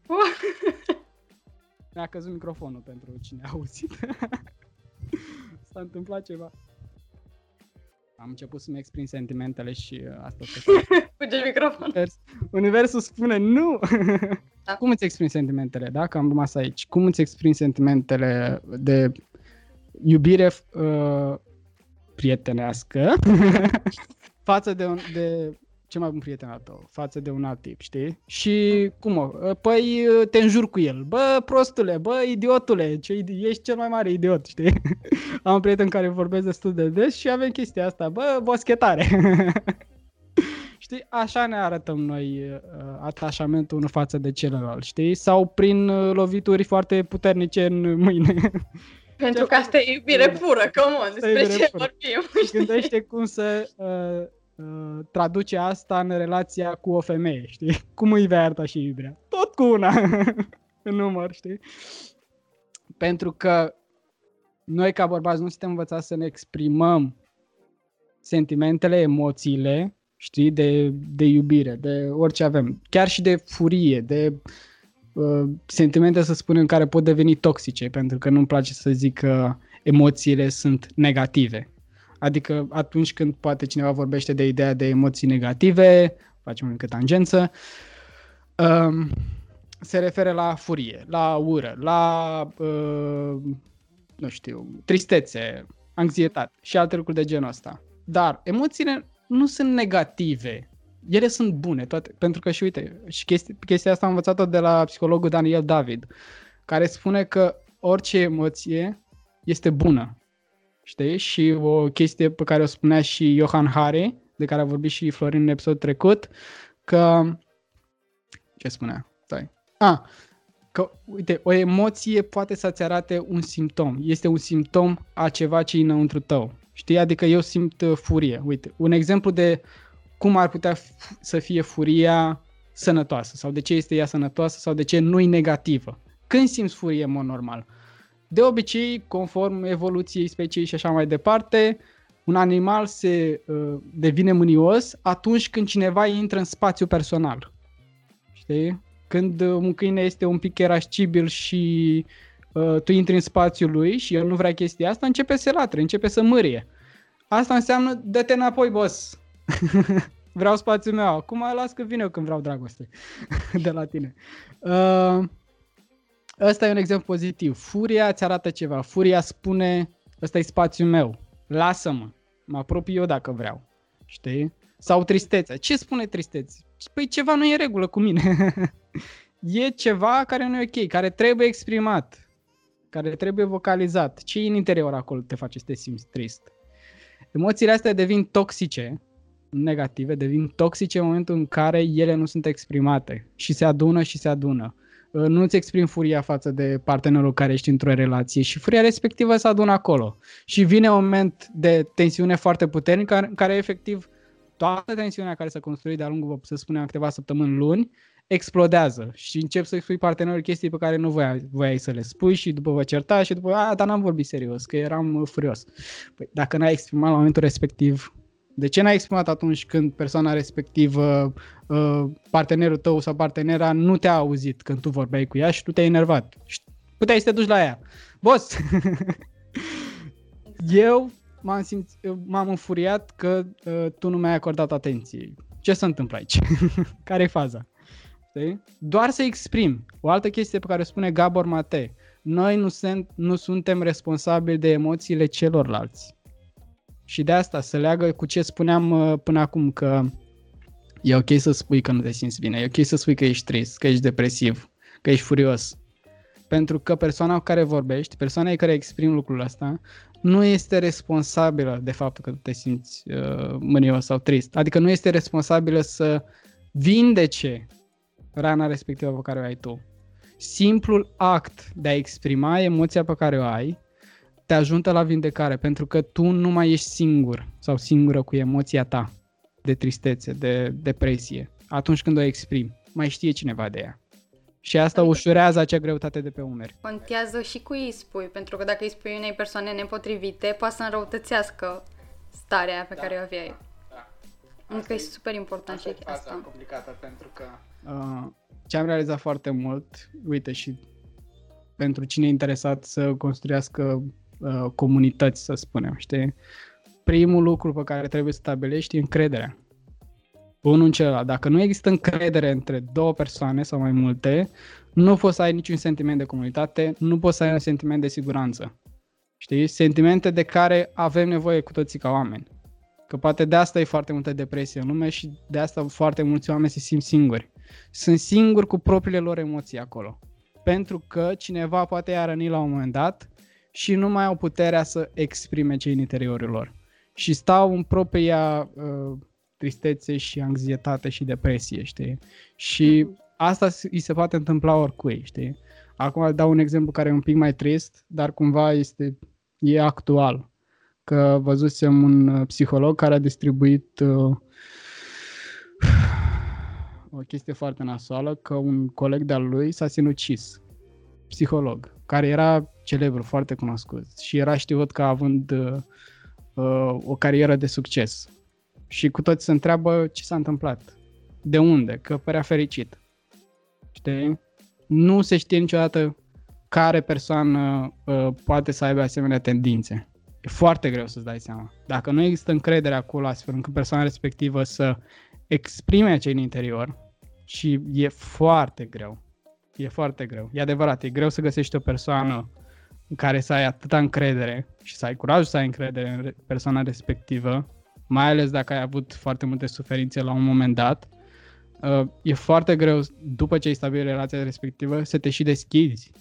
Mi-a căzut microfonul pentru cine a auzit. S-a întâmplat ceva. Am început să-mi exprim sentimentele și uh, asta se Fuge microfon. Univers, universul spune nu! Da. Cum îți exprimi sentimentele, da? Că am rămas aici. Cum îți exprimi sentimentele de iubire uh, prietenească față de, un, de ce mai bun prieten al tău față de un alt tip, știi? Și cum mă, păi te înjur cu el. Bă, prostule, bă, idiotule, ce, ești cel mai mare idiot, știi? Am un prieten care vorbesc destul de des și avem chestia asta, bă, boschetare. știi, așa ne arătăm noi uh, atașamentul unul față de celălalt, știi? Sau prin uh, lovituri foarte puternice în mâine. Pentru că asta e iubire pură, come on, despre ce pură. vorbim. Gândește cum să uh, Uh, traduce asta în relația cu o femeie, știi? Cum îi vei arăta și iubirea? Tot cu una în număr, știi? Pentru că noi ca bărbați nu suntem învățați să ne exprimăm sentimentele, emoțiile, știi, de, de iubire, de orice avem, chiar și de furie, de uh, sentimente, să spunem, care pot deveni toxice, pentru că nu-mi place să zic că emoțiile sunt negative. Adică atunci când poate cineva vorbește de ideea de emoții negative, facem încă tangență, um, se referă la furie, la ură, la, uh, nu știu, tristețe, anxietate și alte lucruri de genul ăsta. Dar emoțiile nu sunt negative, ele sunt bune, toate, pentru că și uite, și chestia, chestia asta am învățat-o de la psihologul Daniel David, care spune că orice emoție este bună știi? Și o chestie pe care o spunea și Johan Hari, de care a vorbit și Florin în episodul trecut, că... Ce spunea? Stai. A, că, uite, o emoție poate să-ți arate un simptom. Este un simptom a ceva ce e înăuntru tău. Știi? Adică eu simt uh, furie. Uite, un exemplu de cum ar putea f- să fie furia sănătoasă sau de ce este ea sănătoasă sau de ce nu e negativă. Când simți furie în mod normal? De obicei, conform evoluției speciei și așa mai departe, un animal se uh, devine mânios atunci când cineva intră în spațiu personal. Știi? Când uh, un câine este un pic erascibil și uh, tu intri în spațiul lui și el nu vrea chestia asta, începe să latre, începe să mârie. Asta înseamnă, dă-te înapoi, boss. vreau spațiul meu. Acum las că vine eu când vreau dragoste de la tine. Uh, Ăsta e un exemplu pozitiv. Furia ți arată ceva. Furia spune, ăsta e spațiul meu. Lasă-mă. Mă apropii eu dacă vreau. Știi? Sau tristețea. Ce spune tristețea? Păi ceva nu e în regulă cu mine. e ceva care nu e ok, care trebuie exprimat, care trebuie vocalizat. Ce în interior acolo te face să te simți trist? Emoțiile astea devin toxice, negative, devin toxice în momentul în care ele nu sunt exprimate și se adună și se adună. Uh, nu-ți exprimi furia față de partenerul care ești într-o relație și furia respectivă se adună acolo. Și vine un moment de tensiune foarte puternică în care efectiv toată tensiunea care s-a construit de-a lungul, să spunem, câteva săptămâni, luni, explodează și încep să-i spui partenerul chestii pe care nu voiai, voiai să le spui și după vă certa și după, a, dar n-am vorbit serios, că eram uh, furios. Păi, dacă n-ai exprimat la momentul respectiv, de ce n-ai exprimat atunci când persoana respectivă, uh, partenerul tău sau partenera nu te-a auzit când tu vorbeai cu ea și tu te-ai enervat? Puteai să te duci la ea. Boss! Eu m-am, simț, m-am înfuriat că uh, tu nu mi-ai acordat atenție. Ce se întâmplă aici? Care e faza? Știi? Doar să exprim. O altă chestie pe care o spune Gabor Mate. Noi nu, sunt, nu suntem responsabili de emoțiile celorlalți. Și de asta se leagă cu ce spuneam uh, până acum, că e ok să spui că nu te simți bine, e ok să spui că ești trist, că ești depresiv, că ești furios. Pentru că persoana cu care vorbești, persoana care exprim lucrul ăsta, nu este responsabilă de faptul că tu te simți uh, mânios sau trist. Adică nu este responsabilă să vindece rana respectivă pe care o ai tu. Simplul act de a exprima emoția pe care o ai te ajută la vindecare, pentru că tu nu mai ești singur sau singură cu emoția ta de tristețe, de depresie. Atunci când o exprimi, mai știe cineva de ea. Și asta adică ușurează acea greutate de pe umeri. Contează și cu îi spui, pentru că dacă îi spui unei persoane nepotrivite, poate să înrăutățească starea pe da, care o aveai. Da, da. Încă e super important asta și asta. Asta complicată pentru că uh, ce am realizat foarte mult, uite și pentru cine e interesat să construiască uh, comunități, să spunem, știi? Primul lucru pe care trebuie să stabilești e încrederea unul în celălalt. Dacă nu există încredere între două persoane sau mai multe, nu poți să ai niciun sentiment de comunitate, nu poți să ai un sentiment de siguranță. Știi? Sentimente de care avem nevoie cu toții ca oameni. Că poate de asta e foarte multă depresie în lume și de asta foarte mulți oameni se simt singuri. Sunt singuri cu propriile lor emoții acolo. Pentru că cineva poate i-a rănit la un moment dat și nu mai au puterea să exprime ce în interiorul lor. Și stau în propria uh, tristețe și anxietate și depresie, știi? Și mhm. asta îi se poate întâmpla oricui, știi? Acum dau un exemplu care e un pic mai trist, dar cumva este e actual. Că văzusem un uh, psiholog care a distribuit uh, o chestie foarte nasoală, că un coleg de-al lui s-a sinucis, psiholog, care era celebru, foarte cunoscut și era știut ca având uh, uh o carieră de succes și cu toți se întreabă ce s-a întâmplat. De unde? Că părea fericit. Știi? Nu se știe niciodată care persoană uh, poate să aibă asemenea tendințe. E foarte greu să-ți dai seama. Dacă nu există încredere acolo astfel încât persoana respectivă să exprime ce în interior și e foarte greu. E foarte greu. E adevărat, e greu să găsești o persoană în care să ai atâta încredere și să ai curajul să ai încredere în persoana respectivă mai ales dacă ai avut foarte multe suferințe la un moment dat, uh, e foarte greu, după ce ai stabilit relația respectivă, să te și deschizi.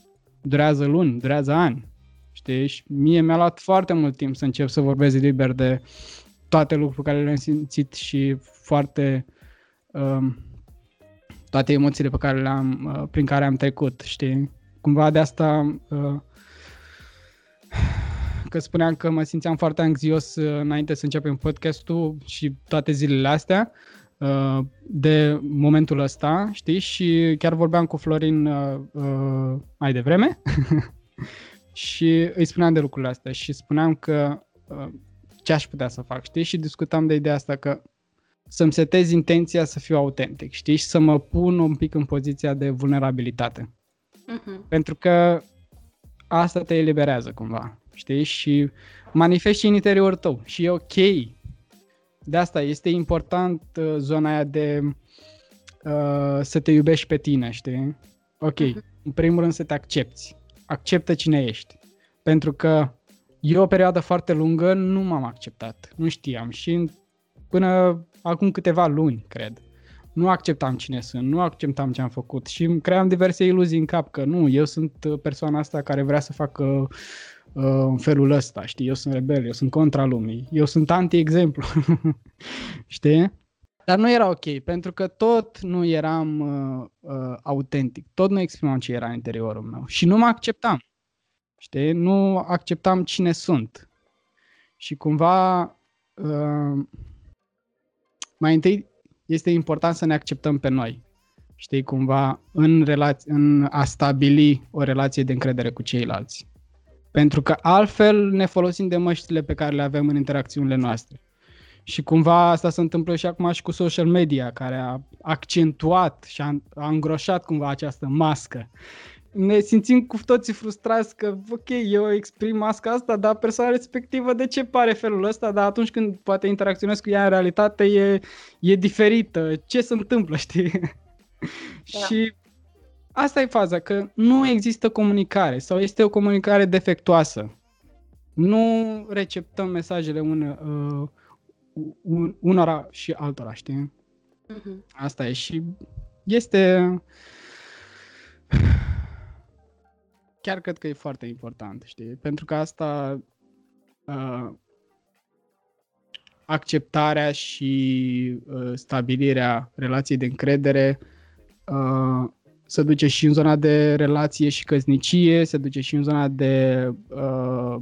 Durează luni, durează ani. Știi? Și mie mi-a luat foarte mult timp să încep să vorbesc liber de toate lucrurile pe care le-am simțit și foarte um, toate emoțiile pe care le-am, uh, prin care am trecut, știi? Cumva de asta uh, că spuneam că mă simțeam foarte anxios uh, înainte să începem podcastul și toate zilele astea uh, de momentul ăsta, știi? Și chiar vorbeam cu Florin uh, mai devreme și îi spuneam de lucrurile astea și spuneam că ce aș putea să fac, știi? Și discutam de ideea asta că să-mi setez intenția să fiu autentic, știi? Și să mă pun un pic în poziția de vulnerabilitate. Uh-huh. Pentru că asta te eliberează cumva știi? Și manifesti și în interiorul tău și e ok. De asta este important uh, zona aia de uh, să te iubești pe tine, știi? Ok, uh-huh. în primul rând să te accepti. Acceptă cine ești. Pentru că eu o perioadă foarte lungă nu m-am acceptat, nu știam și până acum câteva luni, cred. Nu acceptam cine sunt, nu acceptam ce am făcut și îmi cream diverse iluzii în cap că nu, eu sunt persoana asta care vrea să facă uh, în felul ăsta, știi, eu sunt rebel, eu sunt contra lumii, eu sunt anti-exemplu, știi? Dar nu era ok, pentru că tot nu eram uh, uh, autentic, tot nu exprimam ce era în interiorul meu și nu mă acceptam, știi? Nu acceptam cine sunt. Și cumva, uh, mai întâi este important să ne acceptăm pe noi. știi, cumva, în, relați- în a stabili o relație de încredere cu ceilalți. Pentru că altfel ne folosim de măștile pe care le avem în interacțiunile noastre. Și cumva asta se întâmplă și acum și cu social media, care a accentuat și a, a îngroșat cumva această mască. Ne simțim cu toții frustrați că, ok, eu exprim masca asta, dar persoana respectivă de ce pare felul ăsta, dar atunci când poate interacționez cu ea în realitate e, e diferită. Ce se întâmplă, știi? Da. și asta e faza, că nu există comunicare sau este o comunicare defectuoasă. Nu receptăm mesajele une, uh, unora și altora, știi? Uh-huh. Asta e și este... Chiar cred că e foarte important, știi? Pentru că asta uh, acceptarea și uh, stabilirea relației de încredere uh, se duce și în zona de relație și căsnicie, se duce și în zona de uh,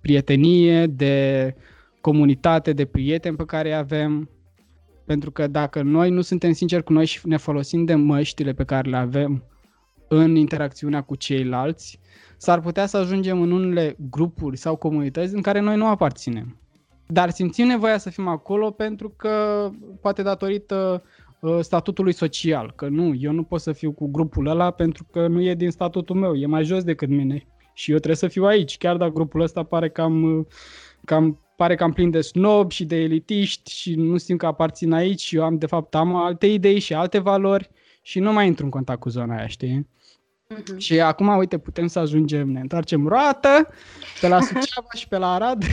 prietenie, de comunitate de prieteni pe care îi avem, pentru că dacă noi nu suntem sinceri cu noi și ne folosim de măștile pe care le avem în interacțiunea cu ceilalți, s-ar putea să ajungem în unele grupuri sau comunități în care noi nu aparținem. Dar simțim nevoia să fim acolo pentru că, poate datorită uh, statutului social, că nu, eu nu pot să fiu cu grupul ăla pentru că nu e din statutul meu, e mai jos decât mine și eu trebuie să fiu aici, chiar dacă grupul ăsta pare cam, uh, cam pare cam plin de snob și de elitiști și nu simt că aparțin aici și eu am de fapt am alte idei și alte valori și nu mai intru în contact cu zona aia, știi? Uh-huh. Și acum, uite, putem să ajungem, ne întoarcem roată pe la Suceava și pe la Arad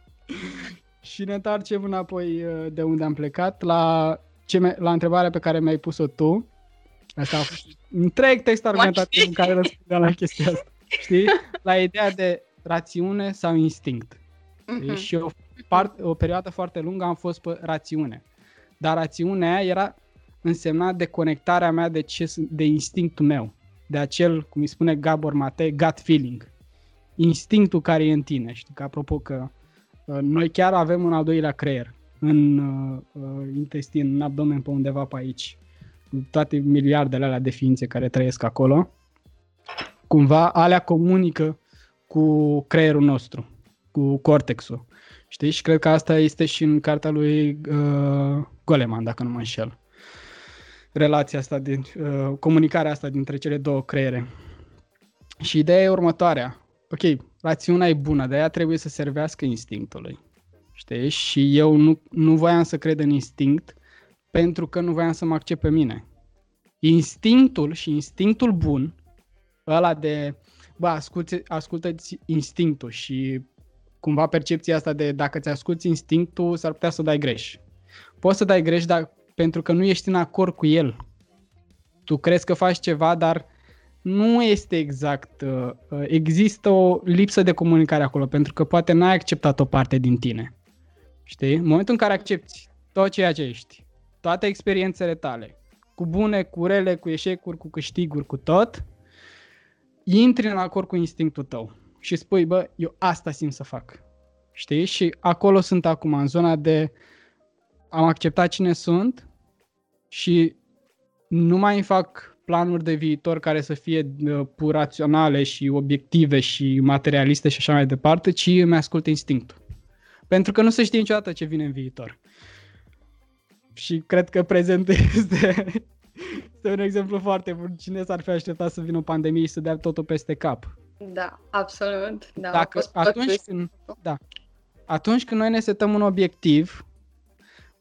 și ne întoarcem înapoi uh, de unde am plecat la, ce la întrebarea pe care mi-ai pus-o tu. Asta a fost întreg text argumentativ în care răspundeam la chestia asta. Știi? La ideea de rațiune sau instinct. Uh-huh. Și o, part, o perioadă foarte lungă am fost pe rațiune. Dar rațiunea era însemnat de conectarea mea de, ce, de instinctul meu. De acel, cum îi spune Gabor Mate, gut feeling. Instinctul care e în tine. Știi că apropo că uh, noi chiar avem un al doilea creier în uh, uh, intestin, în abdomen pe undeva pe aici. Toate miliardele alea de ființe care trăiesc acolo. Cumva alea comunică cu creierul nostru cu cortexul. Știi? Și cred că asta este și în cartea lui uh, Goleman, dacă nu mă înșel. Relația asta, din, uh, comunicarea asta dintre cele două creiere. Și ideea e următoarea. Ok, rațiunea e bună, dar ea trebuie să servească instinctului. Știi? Și eu nu, nu voiam să cred în instinct pentru că nu voiam să mă accept pe mine. Instinctul și instinctul bun, ăla de, bă, ascultă, ascultă instinctul și cumva percepția asta de dacă ți asculti instinctul, s-ar putea să dai greș. Poți să dai greș dar pentru că nu ești în acord cu el. Tu crezi că faci ceva, dar nu este exact. Uh, uh, există o lipsă de comunicare acolo, pentru că poate n-ai acceptat o parte din tine. Știi? În momentul în care accepti tot ceea ce ești, toate experiențele tale, cu bune, cu rele, cu eșecuri, cu câștiguri, cu tot, intri în acord cu instinctul tău și spui, bă, eu asta simt să fac. Știi? Și acolo sunt acum, în zona de am acceptat cine sunt și nu mai fac planuri de viitor care să fie uh, pur raționale și obiective și materialiste și așa mai departe, ci îmi ascult instinctul. Pentru că nu se știe niciodată ce vine în viitor. Și cred că prezent este, este un exemplu foarte bun. Cine s-ar fi așteptat să vină o pandemie și să dea totul peste cap? Da, absolut. Da, Dacă, atunci, când, da, atunci când noi ne setăm un obiectiv,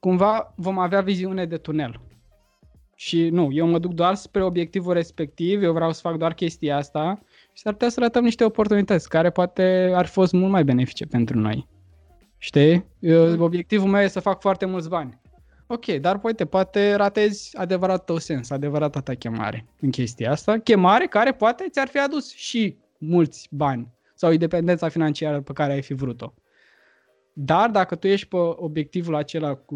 cumva vom avea viziune de tunel. Și nu, eu mă duc doar spre obiectivul respectiv, eu vreau să fac doar chestia asta și s-ar putea să ratăm niște oportunități care poate ar fi fost mult mai benefice pentru noi. Știi? Eu, mm. obiectivul meu e să fac foarte mulți bani. Ok, dar uite, poate ratezi adevărat tău sens, adevărata ta chemare în chestia asta. Chemare care poate ți-ar fi adus și mulți bani sau independența financiară pe care ai fi vrut-o. Dar dacă tu ești pe obiectivul acela cu,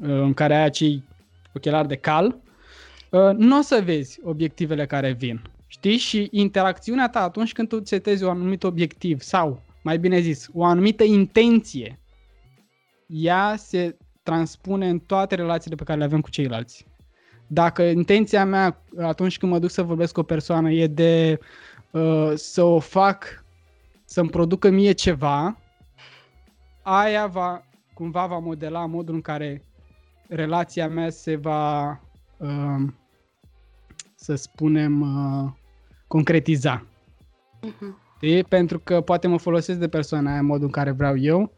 uh, în care ai acei ochelari de cal, uh, nu o să vezi obiectivele care vin. Știi? Și interacțiunea ta atunci când tu setezi un anumit obiectiv sau, mai bine zis, o anumită intenție, ea se transpune în toate relațiile pe care le avem cu ceilalți. dacă intenția mea atunci când mă duc să vorbesc cu o persoană e de uh, să o fac să-mi producă mie ceva, aia va, cumva va modela modul în care relația mea se va, uh, să spunem, uh, concretiza. Uh-huh. E? Pentru că poate mă folosesc de persoana aia în modul în care vreau eu,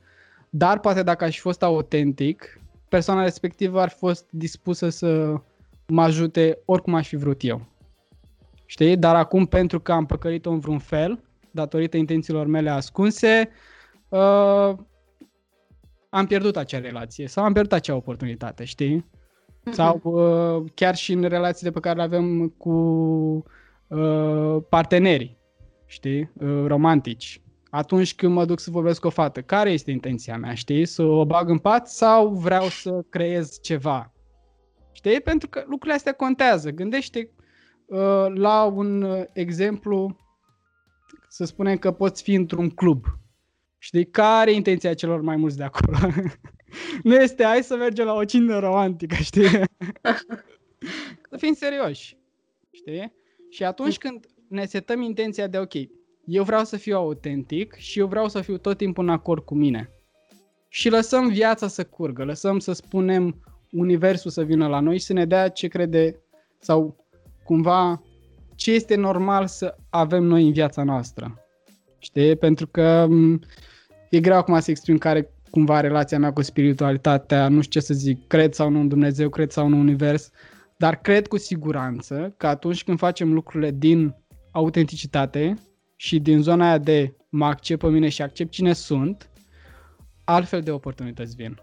dar poate dacă aș fi fost autentic, persoana respectivă ar fi fost dispusă să mă ajute oricum aș fi vrut eu. Știi? Dar acum, pentru că am păcălit-o în vreun fel, datorită intențiilor mele ascunse, uh, am pierdut acea relație sau am pierdut acea oportunitate, știi? Mm-hmm. Sau uh, chiar și în relațiile pe care le avem cu uh, partenerii, știi? Uh, romantici. Atunci când mă duc să vorbesc cu o fată, care este intenția mea, știi? Să o bag în pat sau vreau să creez ceva? Știi? Pentru că lucrurile astea contează. Gândește uh, la un uh, exemplu, să spunem că poți fi într-un club. Știi? Care e intenția celor mai mulți de acolo? nu este hai să mergem la o cină romantică, știi? să fim serioși. Știi? Și atunci când ne setăm intenția de ok, eu vreau să fiu autentic și eu vreau să fiu tot timpul în acord cu mine. Și lăsăm viața să curgă, lăsăm să spunem universul să vină la noi și să ne dea ce crede sau cumva ce este normal să avem noi în viața noastră. Știi? Pentru că e greu acum să exprim care cumva relația mea cu spiritualitatea, nu știu ce să zic, cred sau nu în Dumnezeu, cred sau nu în univers, dar cred cu siguranță că atunci când facem lucrurile din autenticitate și din zona aia de mă accept pe mine și accept cine sunt, altfel de oportunități vin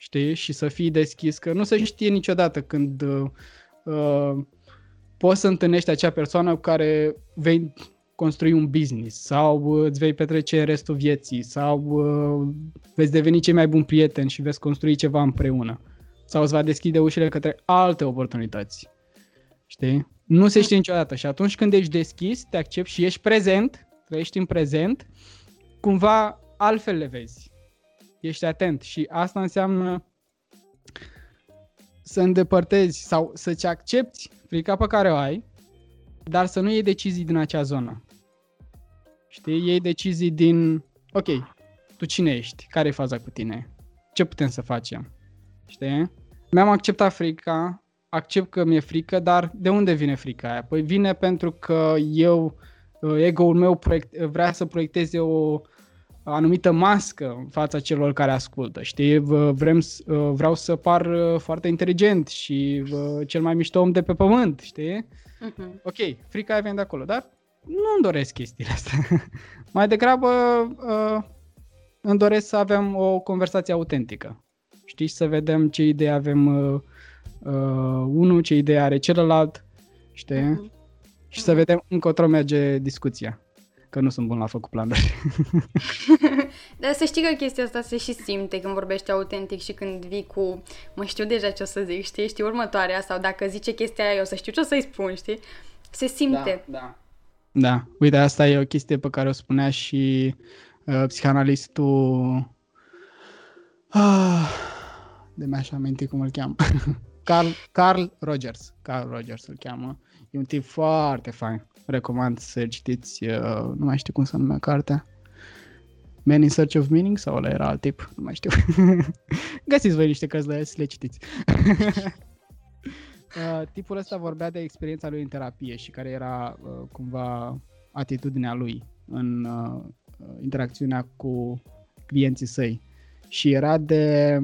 știi? Și să fii deschis, că nu se știe niciodată când uh, uh, poți să întâlnești acea persoană cu care vei construi un business sau uh, îți vei petrece restul vieții sau uh, veți deveni cei mai buni prieteni și veți construi ceva împreună sau îți va deschide ușile către alte oportunități. Știi? Nu se știe niciodată și atunci când ești deschis, te accepti și ești prezent, trăiești în prezent, cumva altfel le vezi ești atent și asta înseamnă să îndepărtezi sau să-ți accepti frica pe care o ai, dar să nu iei decizii din acea zonă. Știi? Iei decizii din, ok, tu cine ești? Care e faza cu tine? Ce putem să facem? Știi? Mi-am acceptat frica, accept că mi-e frică, dar de unde vine frica aia? Păi vine pentru că eu, ego-ul meu proiect, vrea să proiecteze o anumită mască în fața celor care ascultă, știi? Vrem, uh, vreau să par uh, foarte inteligent și uh, cel mai mișto om de pe pământ, știi? Uh-huh. Ok, frica aia vine de acolo, dar nu-mi doresc chestiile astea. mai degrabă uh, îmi doresc să avem o conversație autentică. Știți, să vedem ce idee avem uh, uh, unul, ce idee are celălalt, știi? Uh-huh. Și să vedem încotro merge discuția că nu sunt bun la făcut planuri. Dar să știi că chestia asta se și simte când vorbești autentic și când vii cu, mă știu deja ce o să zic, știi, știi următoarea sau dacă zice chestia aia, eu o să știu ce o să-i spun, știi? Se simte. Da, da. Da, uite, asta e o chestie pe care o spunea și uh, psihanalistul ah, de mi-aș aminti cum îl cheamă. Carl, Carl Rogers. Carl Rogers îl cheamă. E un tip foarte fain recomand să citiți, uh, nu mai știu cum să numea cartea, Man in Search of Meaning sau ăla era alt tip, nu mai știu. Găsiți voi niște cărți de să le citiți. uh, tipul ăsta vorbea de experiența lui în terapie și care era uh, cumva atitudinea lui în uh, interacțiunea cu clienții săi. Și era de,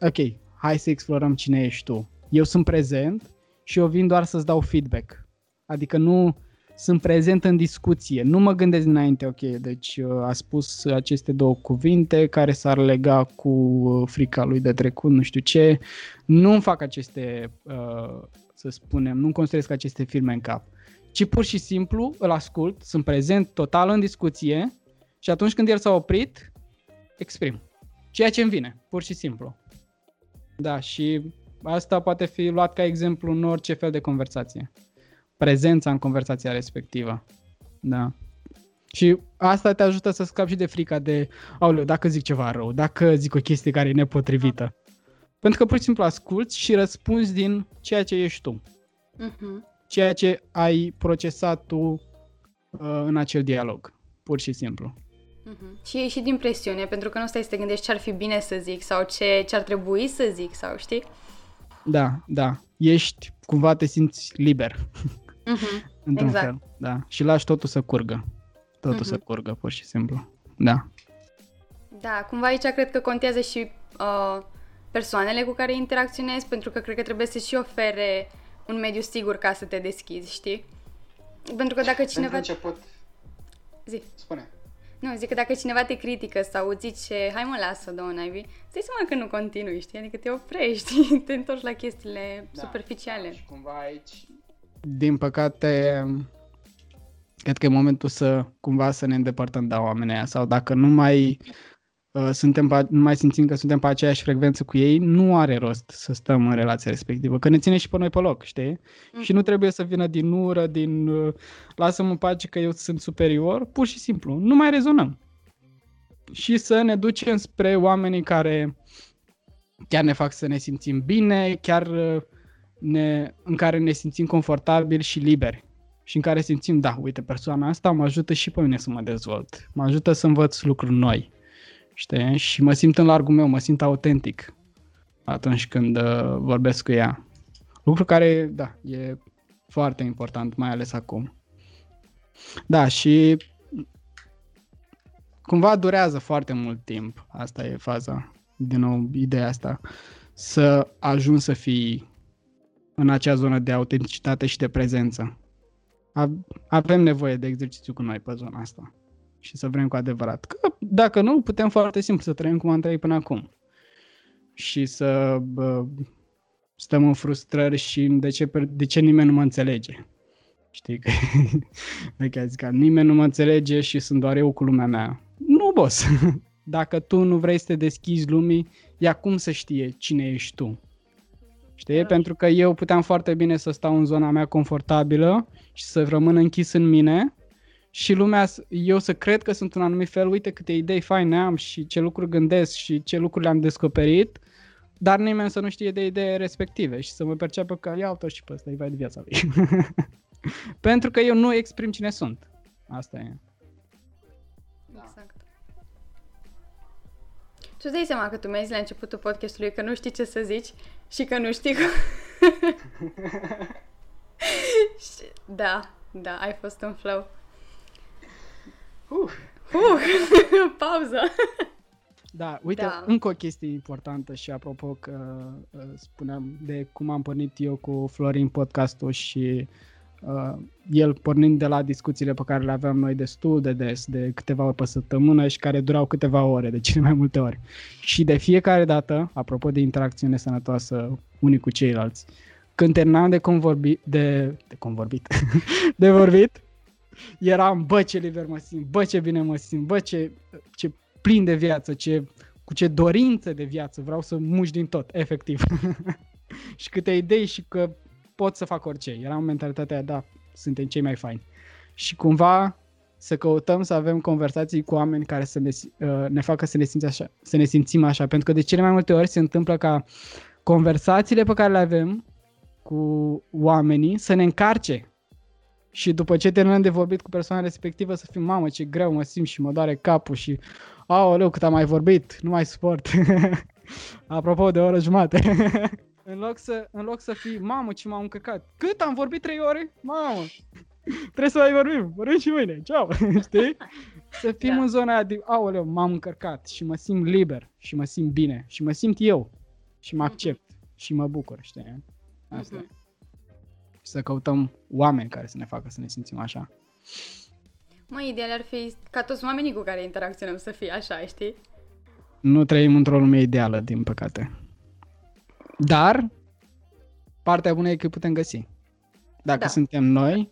ok, hai să explorăm cine ești tu. Eu sunt prezent și eu vin doar să-ți dau feedback. Adică nu sunt prezent în discuție. Nu mă gândesc dinainte, ok, deci uh, a spus aceste două cuvinte care s-ar lega cu uh, frica lui de trecut, nu știu ce. Nu fac aceste, uh, să spunem, nu construiesc aceste filme în cap. Ci pur și simplu îl ascult, sunt prezent total în discuție și atunci când el s-a oprit, exprim. Ceea ce îmi vine, pur și simplu. Da, și asta poate fi luat ca exemplu în orice fel de conversație prezența în conversația respectivă. Da. Și asta te ajută să scapi și de frica de, aoleu, dacă zic ceva rău, dacă zic o chestie care e nepotrivită. Pentru că pur și simplu asculți și răspunzi din ceea ce ești tu. Mhm. Ceea ce ai procesat tu uh, în acel dialog. Pur și simplu. Mhm. Și e și din presiune, pentru că nu stai să te gândești ce ar fi bine să zic sau ce, ce ar trebui să zic sau știi? Da, da. Ești, cumva te simți liber. Mhm. Într-un Exact. fel. Da. Și lași totul să curgă. Totul Mhm. să curgă, pur și simplu. Da. Da, cumva aici cred că contează și uh, persoanele cu care interacționezi, pentru că cred că trebuie să și ofere un mediu sigur ca să te deschizi, știi? Pentru că dacă cineva... Pentru început, Zi. spune. Nu, zic că dacă cineva te critică sau îți zice, hai mă, lasă, două naibii, îți dai seama că nu continui, știi? Adică te oprești, te întorci la chestiile Da, superficiale. Și cumva aici... Din păcate, cred că e momentul să cumva să ne îndepărtăm de oamenii aia sau dacă nu mai uh, suntem pe, nu mai simțim că suntem pe aceeași frecvență cu ei, nu are rost să stăm în relația respectivă, că ne ține și pe noi pe loc, știi? Și nu trebuie să vină din ură, din uh, lasă-mă în pace că eu sunt superior, pur și simplu, nu mai rezonăm. Și să ne ducem spre oamenii care chiar ne fac să ne simțim bine, chiar uh, ne, în care ne simțim confortabili și liberi. Și în care simțim, da, uite, persoana asta mă ajută și pe mine să mă dezvolt. Mă ajută să învăț lucruri noi. Știi? Și mă simt în largul meu, mă simt autentic atunci când uh, vorbesc cu ea. Lucru care, da, e foarte important, mai ales acum. Da, și cumva durează foarte mult timp. Asta e faza. Din nou, ideea asta. Să ajungi să fii în acea zonă de autenticitate și de prezență. A- Avem nevoie de exercițiu cu noi pe zona asta. Și să vrem cu adevărat. Că dacă nu, putem foarte simplu să trăim cum am trăit până acum. Și să bă, stăm în frustrări și de ce, per- de ce nimeni nu mă înțelege. Știi că Vechea zic, nimeni nu mă înțelege și sunt doar eu cu lumea mea. Nu, boss. Dacă tu nu vrei să te deschizi lumii, ea cum să știe cine ești tu? Știi? Da. Pentru că eu puteam foarte bine să stau în zona mea confortabilă și să rămân închis în mine și lumea, s- eu să cred că sunt un anumit fel, uite câte idei faine am și ce lucruri gândesc și ce lucruri le-am descoperit, dar nimeni să nu știe de idei respective și să mă perceapă că ia uite și pe ăsta, e vai de viața lui. Pentru că eu nu exprim cine sunt. Asta e. Tu îți dai seama că tu mi-ai zis la începutul podcastului că nu știi ce să zici și că nu știi cum... Și- da, da, ai fost în flow. Uh. Uh, pauză. Da, uite, Da. da. încă o chestie importantă și apropo că uh, spuneam de cum am pornit eu cu Florin podcastul și uh, el pornind de la discuțiile pe care le aveam noi destul de des, de câteva ori pe săptămână și care durau câteva ore, de cele mai multe ori. Și de fiecare dată, apropo de interacțiune sănătoasă unii cu ceilalți, când terminam de convorbit, de, de convorbit, de vorbit, eram, bă, ce liber mă simt, bă, ce bine mă simt, bă, ce, ce plin de viață, ce, cu ce dorință de viață, vreau să muși din tot, efectiv. și câte idei și că pot să fac orice. Era în mentalitatea aia, da, suntem cei mai faini. Și cumva să căutăm să avem conversații cu oameni care să ne, uh, ne facă să ne, simți așa, să ne simțim așa, pentru că de cele mai multe ori se întâmplă ca conversațiile pe care le avem cu oamenii să ne încarce și după ce terminăm de vorbit cu persoana respectivă să fim, mamă, ce greu mă simt și mă doare capul și aoleu, cât am mai vorbit, nu mai suport. Apropo de o oră jumate. în, loc să, în loc să fii, mamă, ce m-am încăcat. Cât am vorbit trei ore? Mamă, trebuie să mai vorbim, vorbim și mâine, ceau, știi? Să fim Da. în zona aia de, aoleu, m-am încărcat și mă simt liber și mă simt bine și mă simt eu și mă accept și mă bucur, știi? Asta. Mhm. Și să căutăm oameni care să ne facă să ne simțim așa. Mă, ideal ar fi ca toți oamenii cu care interacționăm să fie așa, știi? Nu trăim într-o lume ideală, din păcate. Dar, partea bună e că îi putem găsi. Dacă Da. suntem noi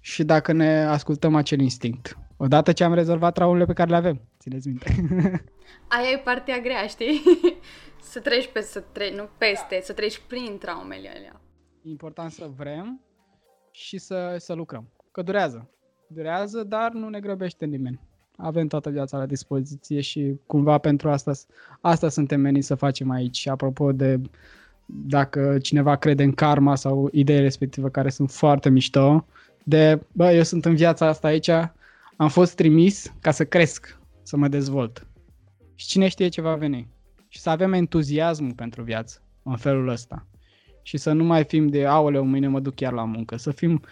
și dacă ne ascultăm acel instinct. Odată ce am rezolvat traumele pe care le avem, țineți minte. Aia e partea grea, știi? să treci pe, să treci, nu peste, să treci prin traumele alea. E important să vrem și să, să lucrăm. Că durează. Durează, dar nu ne grăbește nimeni. avem toată viața la dispoziție și cumva pentru asta, asta suntem meniți să facem aici. Apropo de dacă cineva crede în karma sau idei respective care sunt foarte mișto, de, bă, eu sunt în viața asta aici, am fost trimis ca să cresc, să mă dezvolt. Și cine știe ce va veni. Și să avem entuziasmul pentru viață în felul ăsta. Și să nu mai fim de, aoleu, mâine mă duc chiar la muncă. Să fim,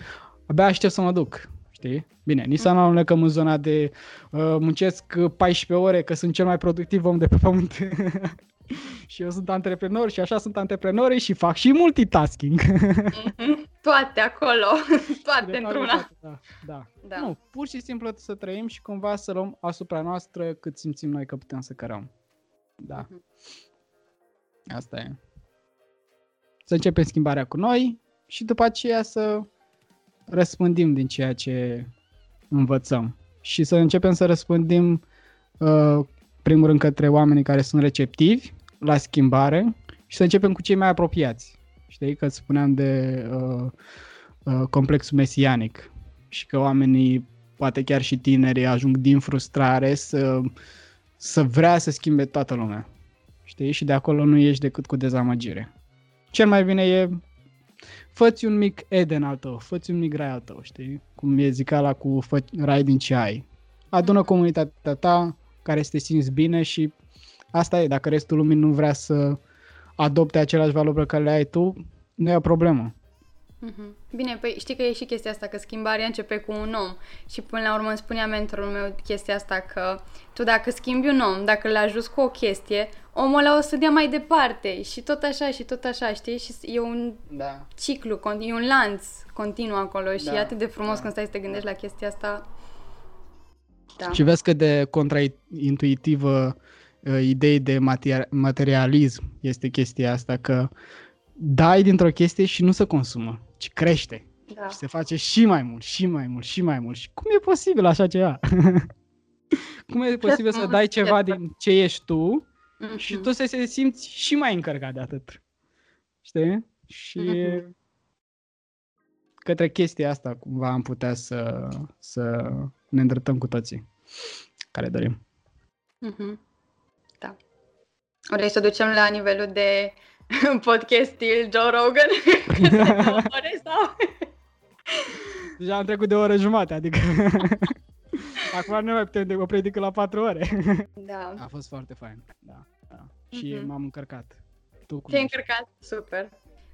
abia aștept să mă duc. Știi? Bine, nici să nu alunecăm în zona de uh, muncesc 14 ore, că sunt cel mai productiv om de pe pământ. și eu sunt antreprenor și așa sunt antreprenori și fac și multitasking. Mm-hmm. Toate acolo, toate într-una. Da, da. da. Nu, pur și simplu să trăim și cumva să luăm asupra noastră cât simțim noi că putem să cărăm. Da. Mm-hmm. Asta e. Să începem schimbarea cu noi și după aceea să răspândim din ceea ce învățăm. Și să începem să răspândim uh, primul rând către oamenii care sunt receptivi la schimbare și să începem cu cei mai apropiați. Știi că spuneam de uh, uh, complexul mesianic și că oamenii, poate chiar și tineri, ajung din frustrare să, să vrea să schimbe toată lumea. Știi? Și de acolo nu ieși decât cu dezamăgire. Cel mai bine e fă un mic Eden al tău, fă un mic rai al tău, știi? Cum e zicala cu fă rai din ce ai. Adună comunitatea ta care să te simți bine și asta e, dacă restul lumii nu vrea să adopte aceleași valori pe care le ai tu, nu e o problemă. Mm-hmm. Bine, păi știi că e și chestia asta, că schimbarea începe cu un om și până la urmă îmi spunea mentorul meu chestia asta că tu dacă schimbi un om, dacă îl ajuți cu o chestie, omul ăla o să dea mai departe și tot așa și tot așa, știi? Și e un da. ciclu, e un lanț continuu acolo și da. e atât de frumos da. când stai să te gândești la chestia asta. Da. Și vezi că de contraintuitivă uh, idei de materialism este chestia asta, că dai dintr-o chestie și nu se consumă, ci crește. Da. Și se face și mai mult, și mai mult, și mai mult. Și cum e posibil așa ceva? cum e posibil să dai ceva din ce ești tu mm-hmm. și tu să te simți și mai încărcat de atât? Știi? Și mm-hmm. către chestia asta cumva am putea să, să ne îndreptăm cu toții care dorim. Mm-hmm. Da. Vrei să ducem la nivelul de podcast stil Joe Rogan? ore sau? Deja am trecut de o oră jumate, adică... Acum nu mai putem de o predică la patru ore. Da. A fost foarte fain, da. da. Și mm-hmm. m-am încărcat. Tu cum Te-ai încărcat? Super.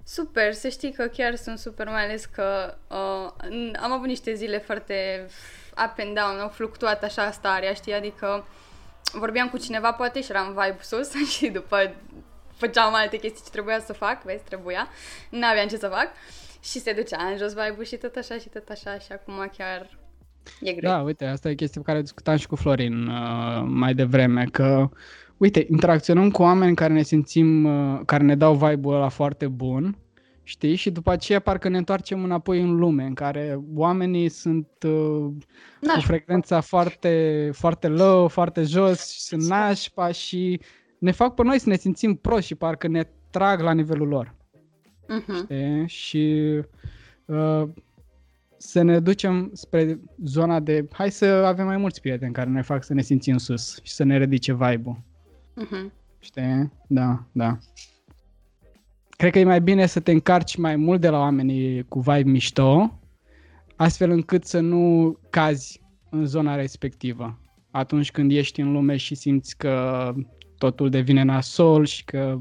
Super, să știi că chiar sunt super, mai ales că uh, am avut niște zile foarte up and down, au fluctuat așa starea, știi, adică vorbeam cu cineva poate și eram vibe sus și după făceam alte chestii ce trebuia să fac, vezi, trebuia, n-aveam ce să fac și se ducea în jos vibe și tot așa și tot așa și acum chiar e greu. Da, uite, asta e chestia pe care discutam și cu Florin uh, mai devreme, că uite, interacționăm cu oameni care ne simțim, uh, care ne dau vibe-ul ăla foarte bun Știi? Și după aceea parcă ne întoarcem înapoi în lume în care oamenii sunt uh, cu frecvența foarte, foarte low, foarte jos și sunt nașpa și ne fac pe noi să ne simțim proști și parcă ne trag la nivelul lor. Uh-huh. Știi? Și uh, să ne ducem spre zona de hai să avem mai mulți prieteni care ne fac să ne simțim sus și să ne ridice vibe-ul. Uh-huh. Știi? Da, da cred că e mai bine să te încarci mai mult de la oamenii cu vibe mișto, astfel încât să nu cazi în zona respectivă. Atunci când ești în lume și simți că totul devine nasol și că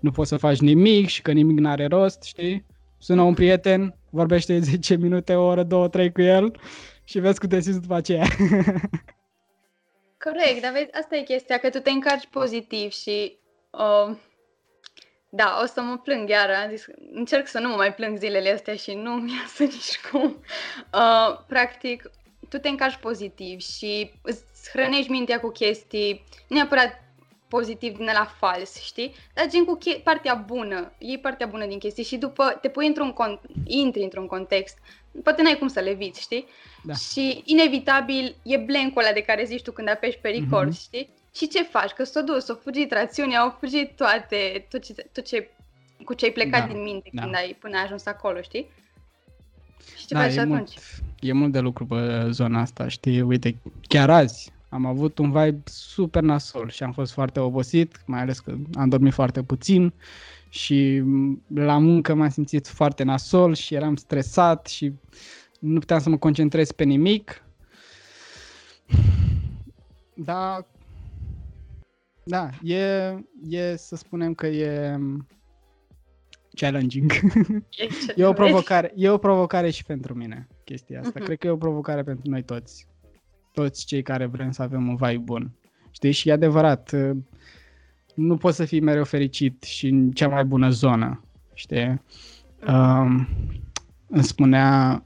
nu poți să faci nimic și că nimic n-are rost, știi? Sună un prieten, vorbește 10 minute, o oră, două, trei cu el și vezi cum te simți după aceea. Corect, dar vezi, asta e chestia, că tu te încarci pozitiv și uh, da, o să mă plâng iar. Am zis, încerc să nu mă mai plâng zilele astea și nu mi iasă nici cum. Uh, practic, tu te încarci pozitiv și îți hrănești mintea cu chestii neapărat pozitiv din la fals, știi? Dar gen cu che- partea bună, iei partea bună din chestii și după te pui într-un con- intri într-un context, poate n-ai cum să le eviți, știi? Da. Și inevitabil e blankul ăla de care zici tu când apeși pe record, mm-hmm. știi? Și ce faci? Că s-a dus, s-a fugit rațiunea, au fugit toate, tot ce, tot ce, cu ce ai plecat da, din minte da. când ai, până ai ajuns acolo, știi? Și ce da, faci e atunci? Mult, e mult de lucru pe zona asta, știi? Uite, chiar azi am avut un vibe super nasol și am fost foarte obosit, mai ales că am dormit foarte puțin și la muncă m-am simțit foarte nasol și eram stresat și nu puteam să mă concentrez pe nimic. Da, da, e, e să spunem că e challenging. E, e, o provocare, e o provocare și pentru mine chestia asta. Uh-huh. Cred că e o provocare pentru noi toți. Toți cei care vrem să avem un vibe bun. Știi? Și e adevărat, nu poți să fii mereu fericit și în cea mai bună zonă. Știi? Um, îmi spunea,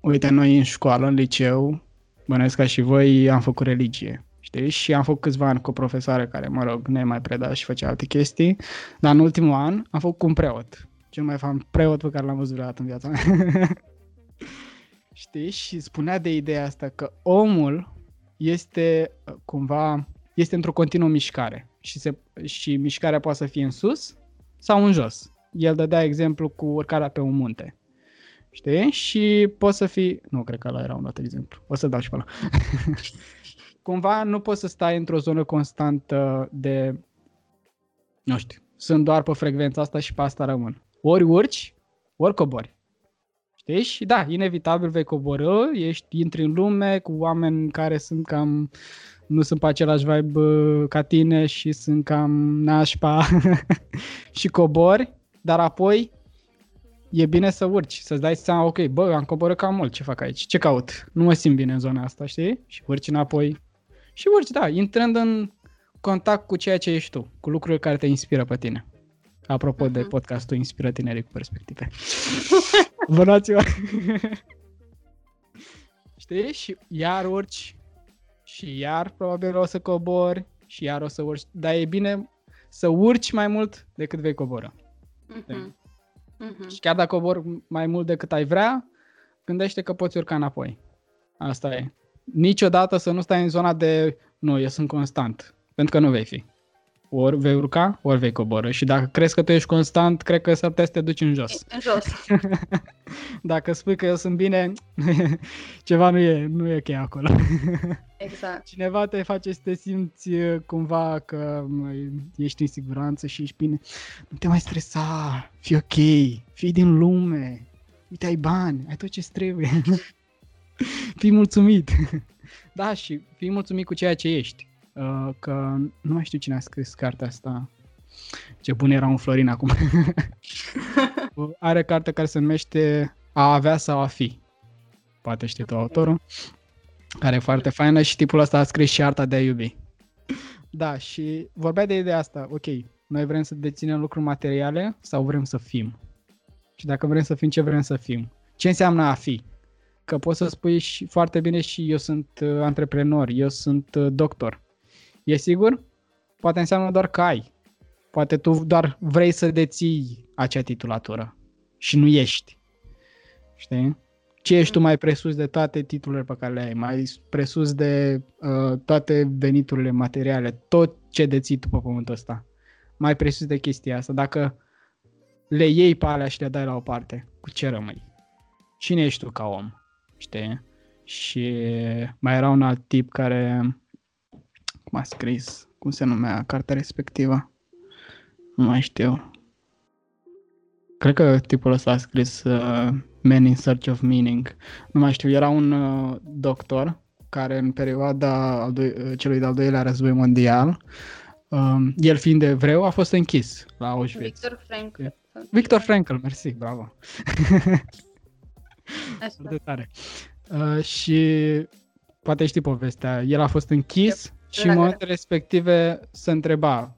uite, noi în școală, în liceu, bănesc ca și voi, am făcut religie. Știi? Și am făcut câțiva ani cu o profesoară care, mă rog, ne mai preda și făcea alte chestii, dar în ultimul an am făcut cu un preot. Cel mai fan preot pe care l-am văzut vreodată în viața mea. Știi? Și spunea de ideea asta că omul este uh, cumva, este într-o continuă mișcare și, se, și mișcarea poate să fie în sus sau în jos. El dădea exemplu cu urcarea pe un munte. Știi? Și poți să fii... Nu, cred că ăla era un alt exemplu. O să dau și pe ăla. Cumva nu poți să stai într-o zonă constantă de... Nu știu. Sunt doar pe frecvența asta și pe asta rămân. Ori urci, ori cobori. Știi? Și da, inevitabil vei coborâ, ești, intri în lume cu oameni care sunt cam nu sunt pe același vibe ca tine și sunt cam nașpa și cobori, dar apoi e bine să urci, să-ți dai seama, ok, bă, am coborât cam mult, ce fac aici? Ce caut? Nu mă simt bine în zona asta, știi? Și urci înapoi. Și urci, da, intrând în contact cu ceea ce ești tu, cu lucrurile care te inspiră pe tine. Apropo uh-huh. de mhm. podcastul Inspiră Tinerii cu Perspective. Abonați-vă! Știi? Și iar urci și iar probabil o să cobori și iar o să urci. Dar e bine să urci mai mult decât vei coboră. Uh-huh. Uh-huh. Și chiar dacă cobor mai mult decât ai vrea, gândește că poți urca înapoi. Asta e. Niciodată să nu stai în zona de nu, eu sunt constant. Pentru că nu vei fi. Ori vei urca, ori vei coboră. Și dacă crezi că tu ești constant, cred că s-ar putea să te duci în jos. În jos. dacă spui că eu sunt bine, ceva nu e, nu e ok acolo. Exact. Cineva te face să te simți uh, cumva că ești în siguranță și ești bine. Nu te mai stresa, fii ok, fii din lume, uite ai bani, ai tot ce trebuie. Fii mulțumit. da, și fii mulțumit cu ceea ce ești. Uh, că nu mai știu cine a scris cartea asta. Ce bun era un Florin acum. Are carte care se numește A avea sau a fi. Poate știi tu autorul. Care e foarte faină și tipul ăsta a scris și arta de a iubi. Da, și vorbea de ideea asta. Ok, noi vrem să deținem lucruri materiale sau vrem să fim? Și dacă vrem să fim, ce vrem să fim? Ce înseamnă a fi? Că poți să spui și foarte bine și eu sunt uh, antreprenor, eu sunt uh, doctor. E sigur? Poate înseamnă doar că ai. Poate tu doar vrei să deții acea titulatură și nu ești. Știi? Ce ești tu mai presus de toate titlurile pe care le ai, mai presus de uh, toate veniturile materiale, tot ce deții tu pe pământul ăsta. Mai presus de chestia asta. Dacă le iei pe alea și le dai la o parte, cu ce rămâi? Cine ești tu ca om? Știi? Și mai era un alt tip care cum a scris, cum se numea cartea respectivă. Nu mai știu. Cred că tipul ăsta a scris uh, Men in Search of Meaning. Nu mai știu, era un uh, doctor care în perioada al doi, uh, celui de-al doilea război mondial, uh, el fiind evreu, a fost închis la Auschwitz. Victor Frankl. Victor Frankl, mersi, bravo. Așa. tare. Uh, și poate știi povestea. El a fost închis yep. Și în momentul respective se întreba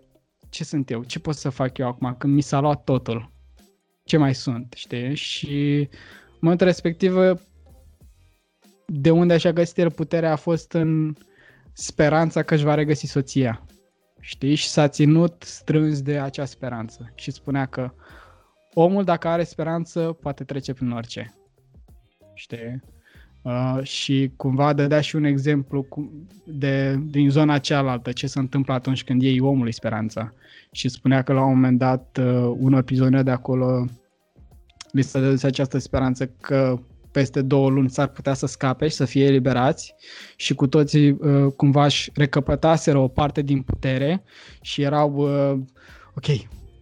ce sunt eu, ce pot să fac eu acum când mi s-a luat totul, ce mai sunt, știi? Și în momentul respectiv de unde așa găsit el puterea a fost în speranța că își va regăsi soția. Știi? Și s-a ținut strâns de acea speranță. Și spunea că omul dacă are speranță poate trece prin orice. Știi? Uh, și cumva dădea și un exemplu de, din zona cealaltă, ce se întâmplă atunci când iei omului speranța. Și spunea că la un moment dat uh, unor prizonieri de acolo li s-a dus această speranță că peste două luni s-ar putea să scape și să fie eliberați și cu toții uh, cumva își recăpătaseră o parte din putere și erau uh, ok,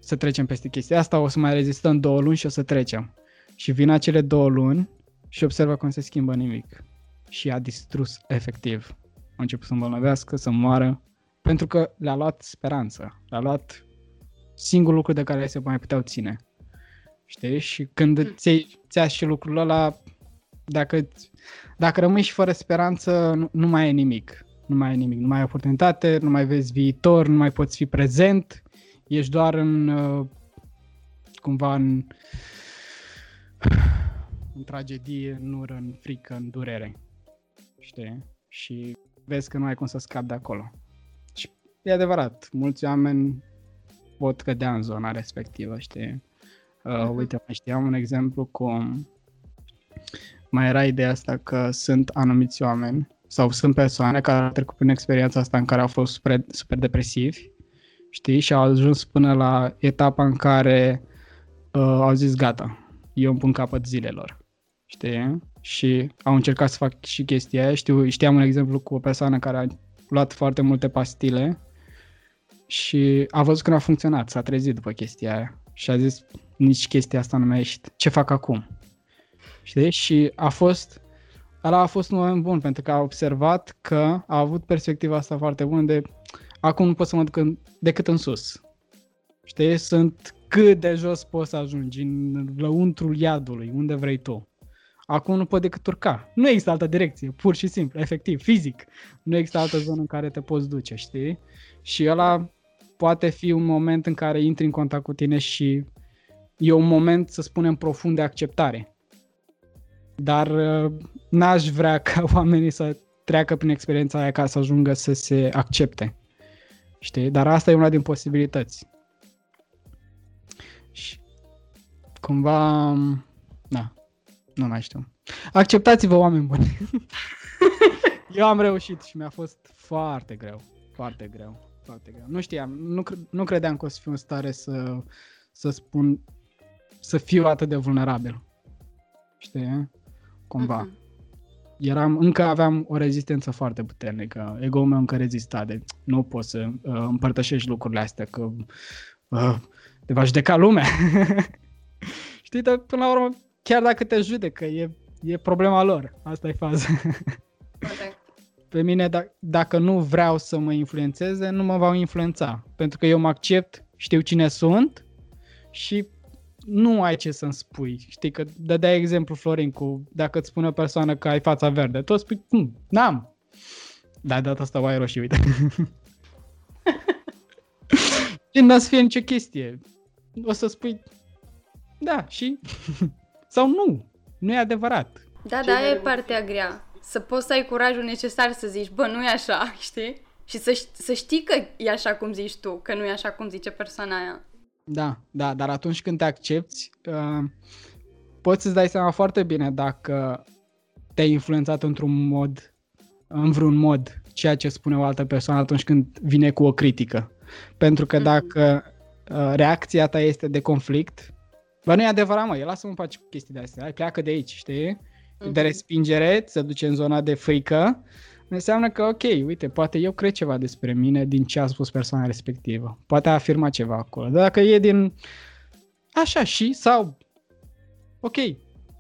să trecem peste chestia asta, o să mai rezistăm două luni și o să trecem. Și vin acele două luni și observă cum se schimbă nimic. Și a distrus efectiv. A început să îmbolnăvească, să moară, pentru că le-a luat speranță. Le-a luat singurul lucru de care se mai puteau ține. Știi? Și când mm. ți-ai și lucrul ăla, dacă, dacă rămâi și fără speranță, nu, nu mai e nimic. Nu mai e nimic. Nu mai ai oportunitate, nu mai vezi viitor, nu mai poți fi prezent. Ești doar în, uh, cumva în, în tragedie, în ură, în frică, în durere. Știi? Și vezi că nu ai cum să scapi de acolo. Și e adevărat, mulți oameni pot cădea în zona respectivă, știi? Uh, uh-huh. uite, mai știam un exemplu cu... Mai era ideea asta că sunt anumiți oameni sau sunt persoane care au trecut prin experiența asta în care au fost super, super depresivi, știi, și au ajuns până la etapa în care uh, au zis gata, eu îmi pun capăt zilelor, știi, și au încercat să fac și chestia aia. Știu, știam un exemplu cu o persoană care a luat foarte multe pastile și a văzut că nu a funcționat, s-a trezit după chestia aia și a zis nici chestia asta nu mai ești, ce fac acum? Știi? Și a fost, ăla a fost un moment bun pentru că a observat că a avut perspectiva asta foarte bună de acum nu pot să mă duc în, decât în sus. Știi? Sunt cât de jos poți să ajungi, în lăuntrul iadului, unde vrei tu. Acum nu pot decât urca. Nu există altă direcție, pur și simplu, efectiv, fizic. Nu există altă zonă în care te poți duce, știi? Și ăla poate fi un moment în care intri în contact cu tine și e un moment, să spunem, profund de acceptare. Dar uh, n-aș vrea ca oamenii să treacă prin experiența aia ca să ajungă să se accepte. Știi? Dar asta e una din posibilități. Și cumva, da, nu mai știu. Acceptați-vă, oameni buni. Eu am reușit și mi-a fost foarte greu. Foarte greu. Foarte greu. Nu știam, nu, nu credeam că o să fiu în stare să, să spun, să fiu atât de vulnerabil. Știi? Cumva. Uh-huh. Eram, încă aveam o rezistență foarte puternică. Ego-ul meu încă rezista de nu pot să uh, împărtășești lucrurile astea, că uh, te va judeca lumea. Știi, dar până la urmă chiar dacă te judecă, e, e problema lor. Asta e faza. Pe mine, d- dacă nu vreau să mă influențeze, nu mă va influența. Pentru că eu mă accept, știu cine sunt și nu ai ce să-mi spui. Știi că dădea exemplu Florin cu dacă îți spune o persoană că ai fața verde, tu spui, hm, n-am. Da, data asta o ai roșii, uite. și nu o să fie nicio chestie. O să spui, da, și sau nu. Nu e adevărat. Da, Ce da, e partea grea. Să poți să ai curajul necesar să zici, bă, nu e așa, știi? Și să, să știi că e așa cum zici tu, că nu e așa cum zice persoana aia. Da, da, dar atunci când te accepti, uh, poți să-ți dai seama foarte bine dacă te-ai influențat într-un mod, în vreun mod, ceea ce spune o altă persoană atunci când vine cu o critică. Pentru că mhm. dacă uh, reacția ta este de conflict, Bă, nu e adevărat, mă, el lasă-mă faci chestii de astea, hai, pleacă de aici, știi? Uh-huh. De respingere, se duce în zona de frică, înseamnă că, ok, uite, poate eu cred ceva despre mine din ce a spus persoana respectivă. Poate a afirmat ceva acolo. Dar dacă e din așa și, sau, ok,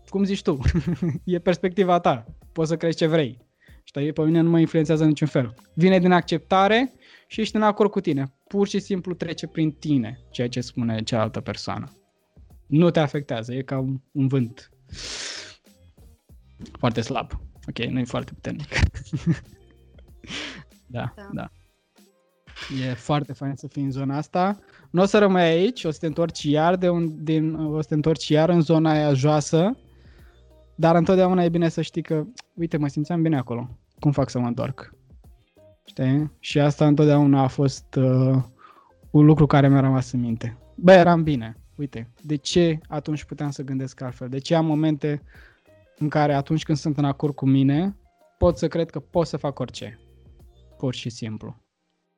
cum zici tu, e perspectiva ta, poți să crezi ce vrei. Știi, pe mine nu mă influențează niciun fel. Vine din acceptare și ești în acord cu tine. Pur și simplu trece prin tine ceea ce spune cealaltă persoană nu te afectează, e ca un, un vânt foarte slab. Ok, nu e foarte puternic. da, da, da. E foarte fain să fii în zona asta. Nu o să rămâi aici, o să te întorci iar, de un, din, o să te întorci iar în zona aia joasă, dar întotdeauna e bine să știi că, uite, mă simțeam bine acolo. Cum fac să mă întorc? Știi? Și asta întotdeauna a fost uh, un lucru care mi-a rămas în minte. Bă, eram bine uite, de ce atunci puteam să gândesc altfel? De ce am momente în care atunci când sunt în acord cu mine, pot să cred că pot să fac orice. Pur și simplu.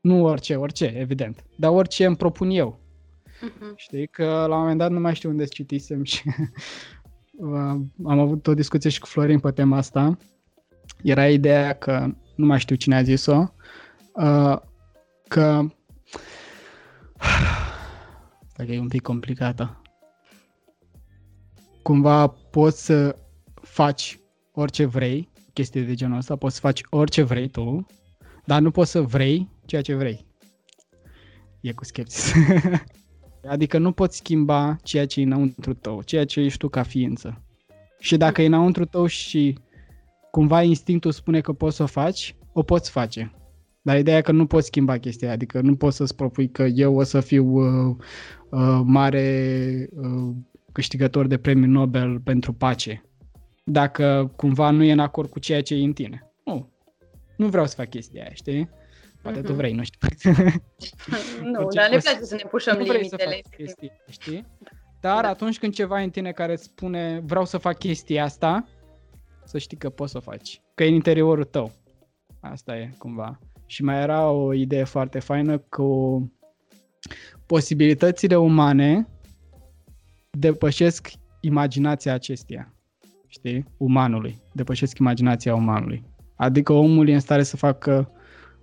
Nu orice, orice, evident. Dar orice îmi propun eu. Uh-huh. Știi că la un moment dat nu mai știu unde citisem și am avut o discuție și cu Florin pe tema asta. Era ideea că, nu mai știu cine a zis-o, uh, că Dacă e un pic complicată. Cumva poți să faci orice vrei, chestii de genul ăsta, poți să faci orice vrei tu, dar nu poți să vrei ceea ce vrei. E cu skepsis. adică nu poți schimba ceea ce e înăuntru tău, ceea ce ești tu ca ființă. Și dacă e înăuntru tău și cumva instinctul spune că poți să o faci, o poți face. Dar ideea e că nu poți schimba chestia adică nu poți să-ți propui că eu o să fiu uh, uh, mare uh, câștigător de premiu Nobel pentru pace. Dacă cumva nu e în acord cu ceea ce e în tine. Nu, nu vreau să fac chestia aia, știi? Poate uh-huh. tu mhm. vrei, nu știu. nu, dar ne place să ne pușăm nu limitele. Să chestii, știi? Dar da. atunci când ceva în tine care îți spune vreau să fac chestia asta, să știi că poți să o faci. Că e în interiorul tău. Asta e, cumva. Și mai era o idee foarte faină cu posibilitățile umane depășesc imaginația acesteia, știi, umanului, depășesc imaginația umanului. Adică omul e în stare să facă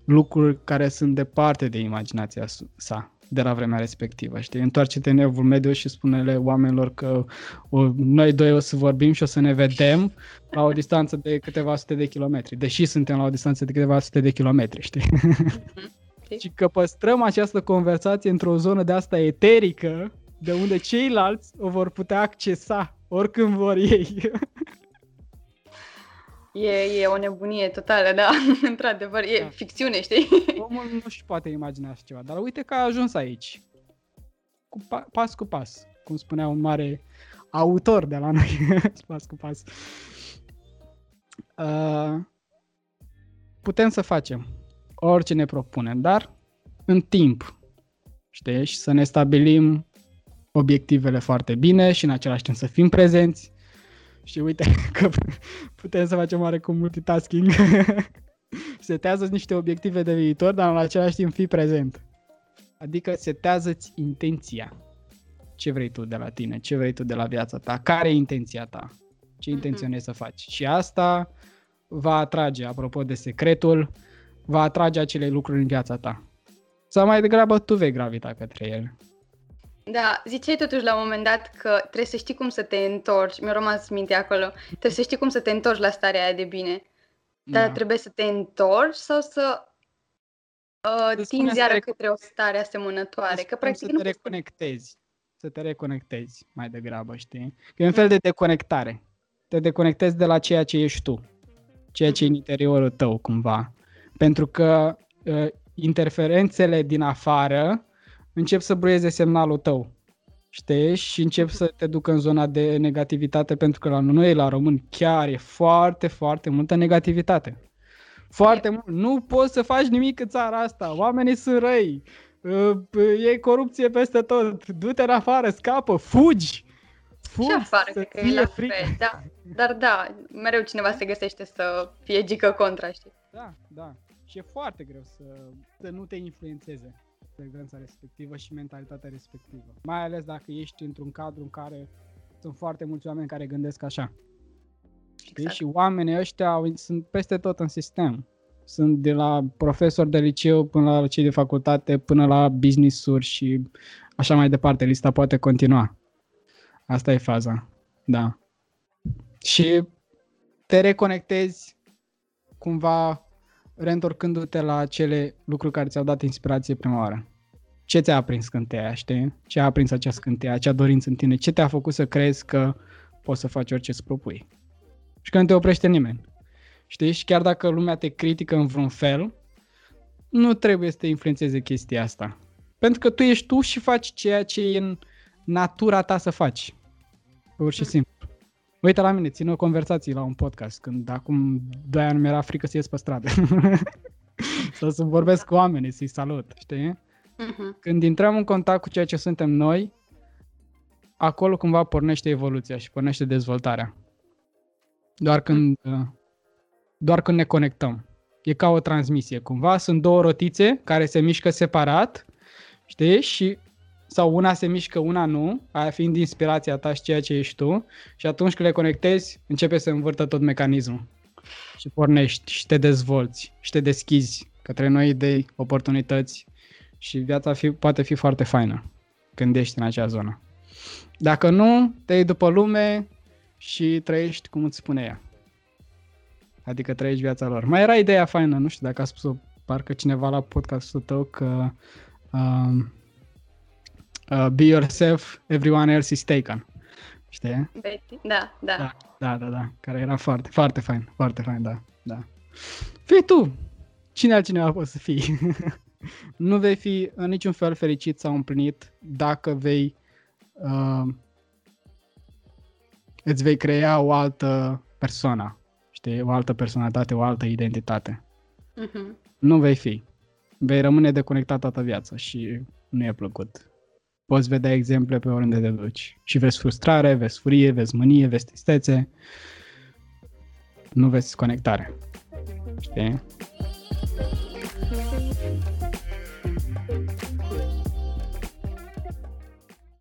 lucruri care sunt departe de imaginația sa de la vremea respectivă, știi? Întoarce-te în evul mediu și spune-le oamenilor că o, noi doi o să vorbim și o să ne vedem la o distanță de câteva sute de kilometri, deși suntem la o distanță de câteva sute de kilometri, știi? Okay. și că păstrăm această conversație într-o zonă de asta eterică, de unde ceilalți o vor putea accesa oricând vor ei. E, e o nebunie totală, da, într-adevăr, e da. ficțiune, știi? Omul nu-și poate imagina așa ceva, dar uite că a ajuns aici, cu pa- pas cu pas, cum spunea un mare autor de la noi, pas cu pas. Uh, putem să facem orice ne propunem, dar în timp, știi, și să ne stabilim obiectivele foarte bine și în același timp să fim prezenți și uite că putem să facem oarecum multitasking. setează niște obiective de viitor, dar în același timp fii prezent. Adică setează-ți intenția. Ce vrei tu de la tine? Ce vrei tu de la viața ta? Care e intenția ta? Ce mhm. intenționezi să faci? Și asta va atrage, apropo de secretul, va atrage acele lucruri în viața ta. Sau mai degrabă tu vei gravita către ele. Da, ziceai totuși la un moment dat că trebuie să știi cum să te întorci, mi-a rămas minte acolo, trebuie să știi cum să te întorci la starea aia de bine. Dar da. trebuie să te întorci sau să uh, tinzi iară rec- către o stare asemănătoare? Că practic să te reconectezi. Să te reconectezi mai degrabă, știi? Că e un fel de deconectare. Te deconectezi de la ceea ce ești tu. Ceea ce e în interiorul tău, cumva. Pentru că uh, interferențele din afară încep să bruieze semnalul tău. Știi? Și încep să te ducă în zona de negativitate pentru că la noi, la români, chiar e foarte, foarte multă negativitate. Foarte mult. Nu poți să faci nimic în țara asta. Oamenii sunt răi. E corupție peste tot. Du-te în afară, scapă, fugi. Fugi, și afară, cred că e la fel, da. Dar da, mereu cineva se găsește să fie gică contra, știi? Da, da. Și e foarte greu să, să nu te influențeze frecvența respectivă și mentalitatea respectivă. Mai ales dacă ești într-un cadru în care sunt foarte mulți oameni care gândesc așa. Exact. Și oamenii ăștia sunt peste tot în sistem. Sunt de la profesori de liceu până la cei de facultate, până la business-uri și așa mai departe. Lista poate continua. Asta e faza. Da. Și te reconectezi cumva reîntorcându-te la cele lucruri care ți-au dat inspirație prima oară. Ce ți-a aprins scânteia, știi? Ce a aprins acea scânteia, acea dorință în tine? Ce te-a făcut să crezi că poți să faci orice îți propui? Și că nu te oprește nimeni. Știi? Și chiar dacă lumea te critică în vreun fel, nu trebuie să te influențeze chestia asta. Pentru că tu ești tu și faci ceea ce e în natura ta să faci. Pur și simplu. Uite la mine, țin o conversație la un podcast, când acum doi ani mi-era frică să ies pe stradă. Sau să vorbesc cu oamenii, să-i salut, știi? Uh-huh. Când intrăm în contact cu ceea ce suntem noi, acolo cumva pornește evoluția și pornește dezvoltarea. Doar când, uh, doar când ne conectăm. E ca o transmisie. Cumva sunt două rotițe care se mișcă separat, știi? Și sau una se mișcă, una nu, aia fiind inspirația ta și ceea ce ești tu și atunci când le conectezi, începe să învârtă tot mecanismul și pornești și te dezvolți și te deschizi către noi idei, oportunități și viața fi, poate fi foarte faină când ești în acea zonă. Dacă nu, te iei după lume și trăiești cum îți spune ea. Adică trăiești viața lor. Mai era ideea faină, nu știu dacă a spus-o parcă cineva la podcastul tău că uh, uh, be yourself, everyone else is taken. Știi? Betty, da, da. Da, da, da, da. Care era foarte, foarte fain, foarte fain, da, da. Fii tu! Cine altcineva poți să fii? nu vei fi în niciun fel fericit sau împlinit dacă vei uh, îți vei crea o altă persoană, știi, o altă personalitate, o altă identitate. Uh-huh. Nu vei fi. Vei rămâne deconectat toată viața și nu e plăcut. Poți vedea exemple pe oriunde te duci. Și vezi frustrare, vezi furie, vezi mânie, vezi tristețe. Nu vezi conectare. Știi?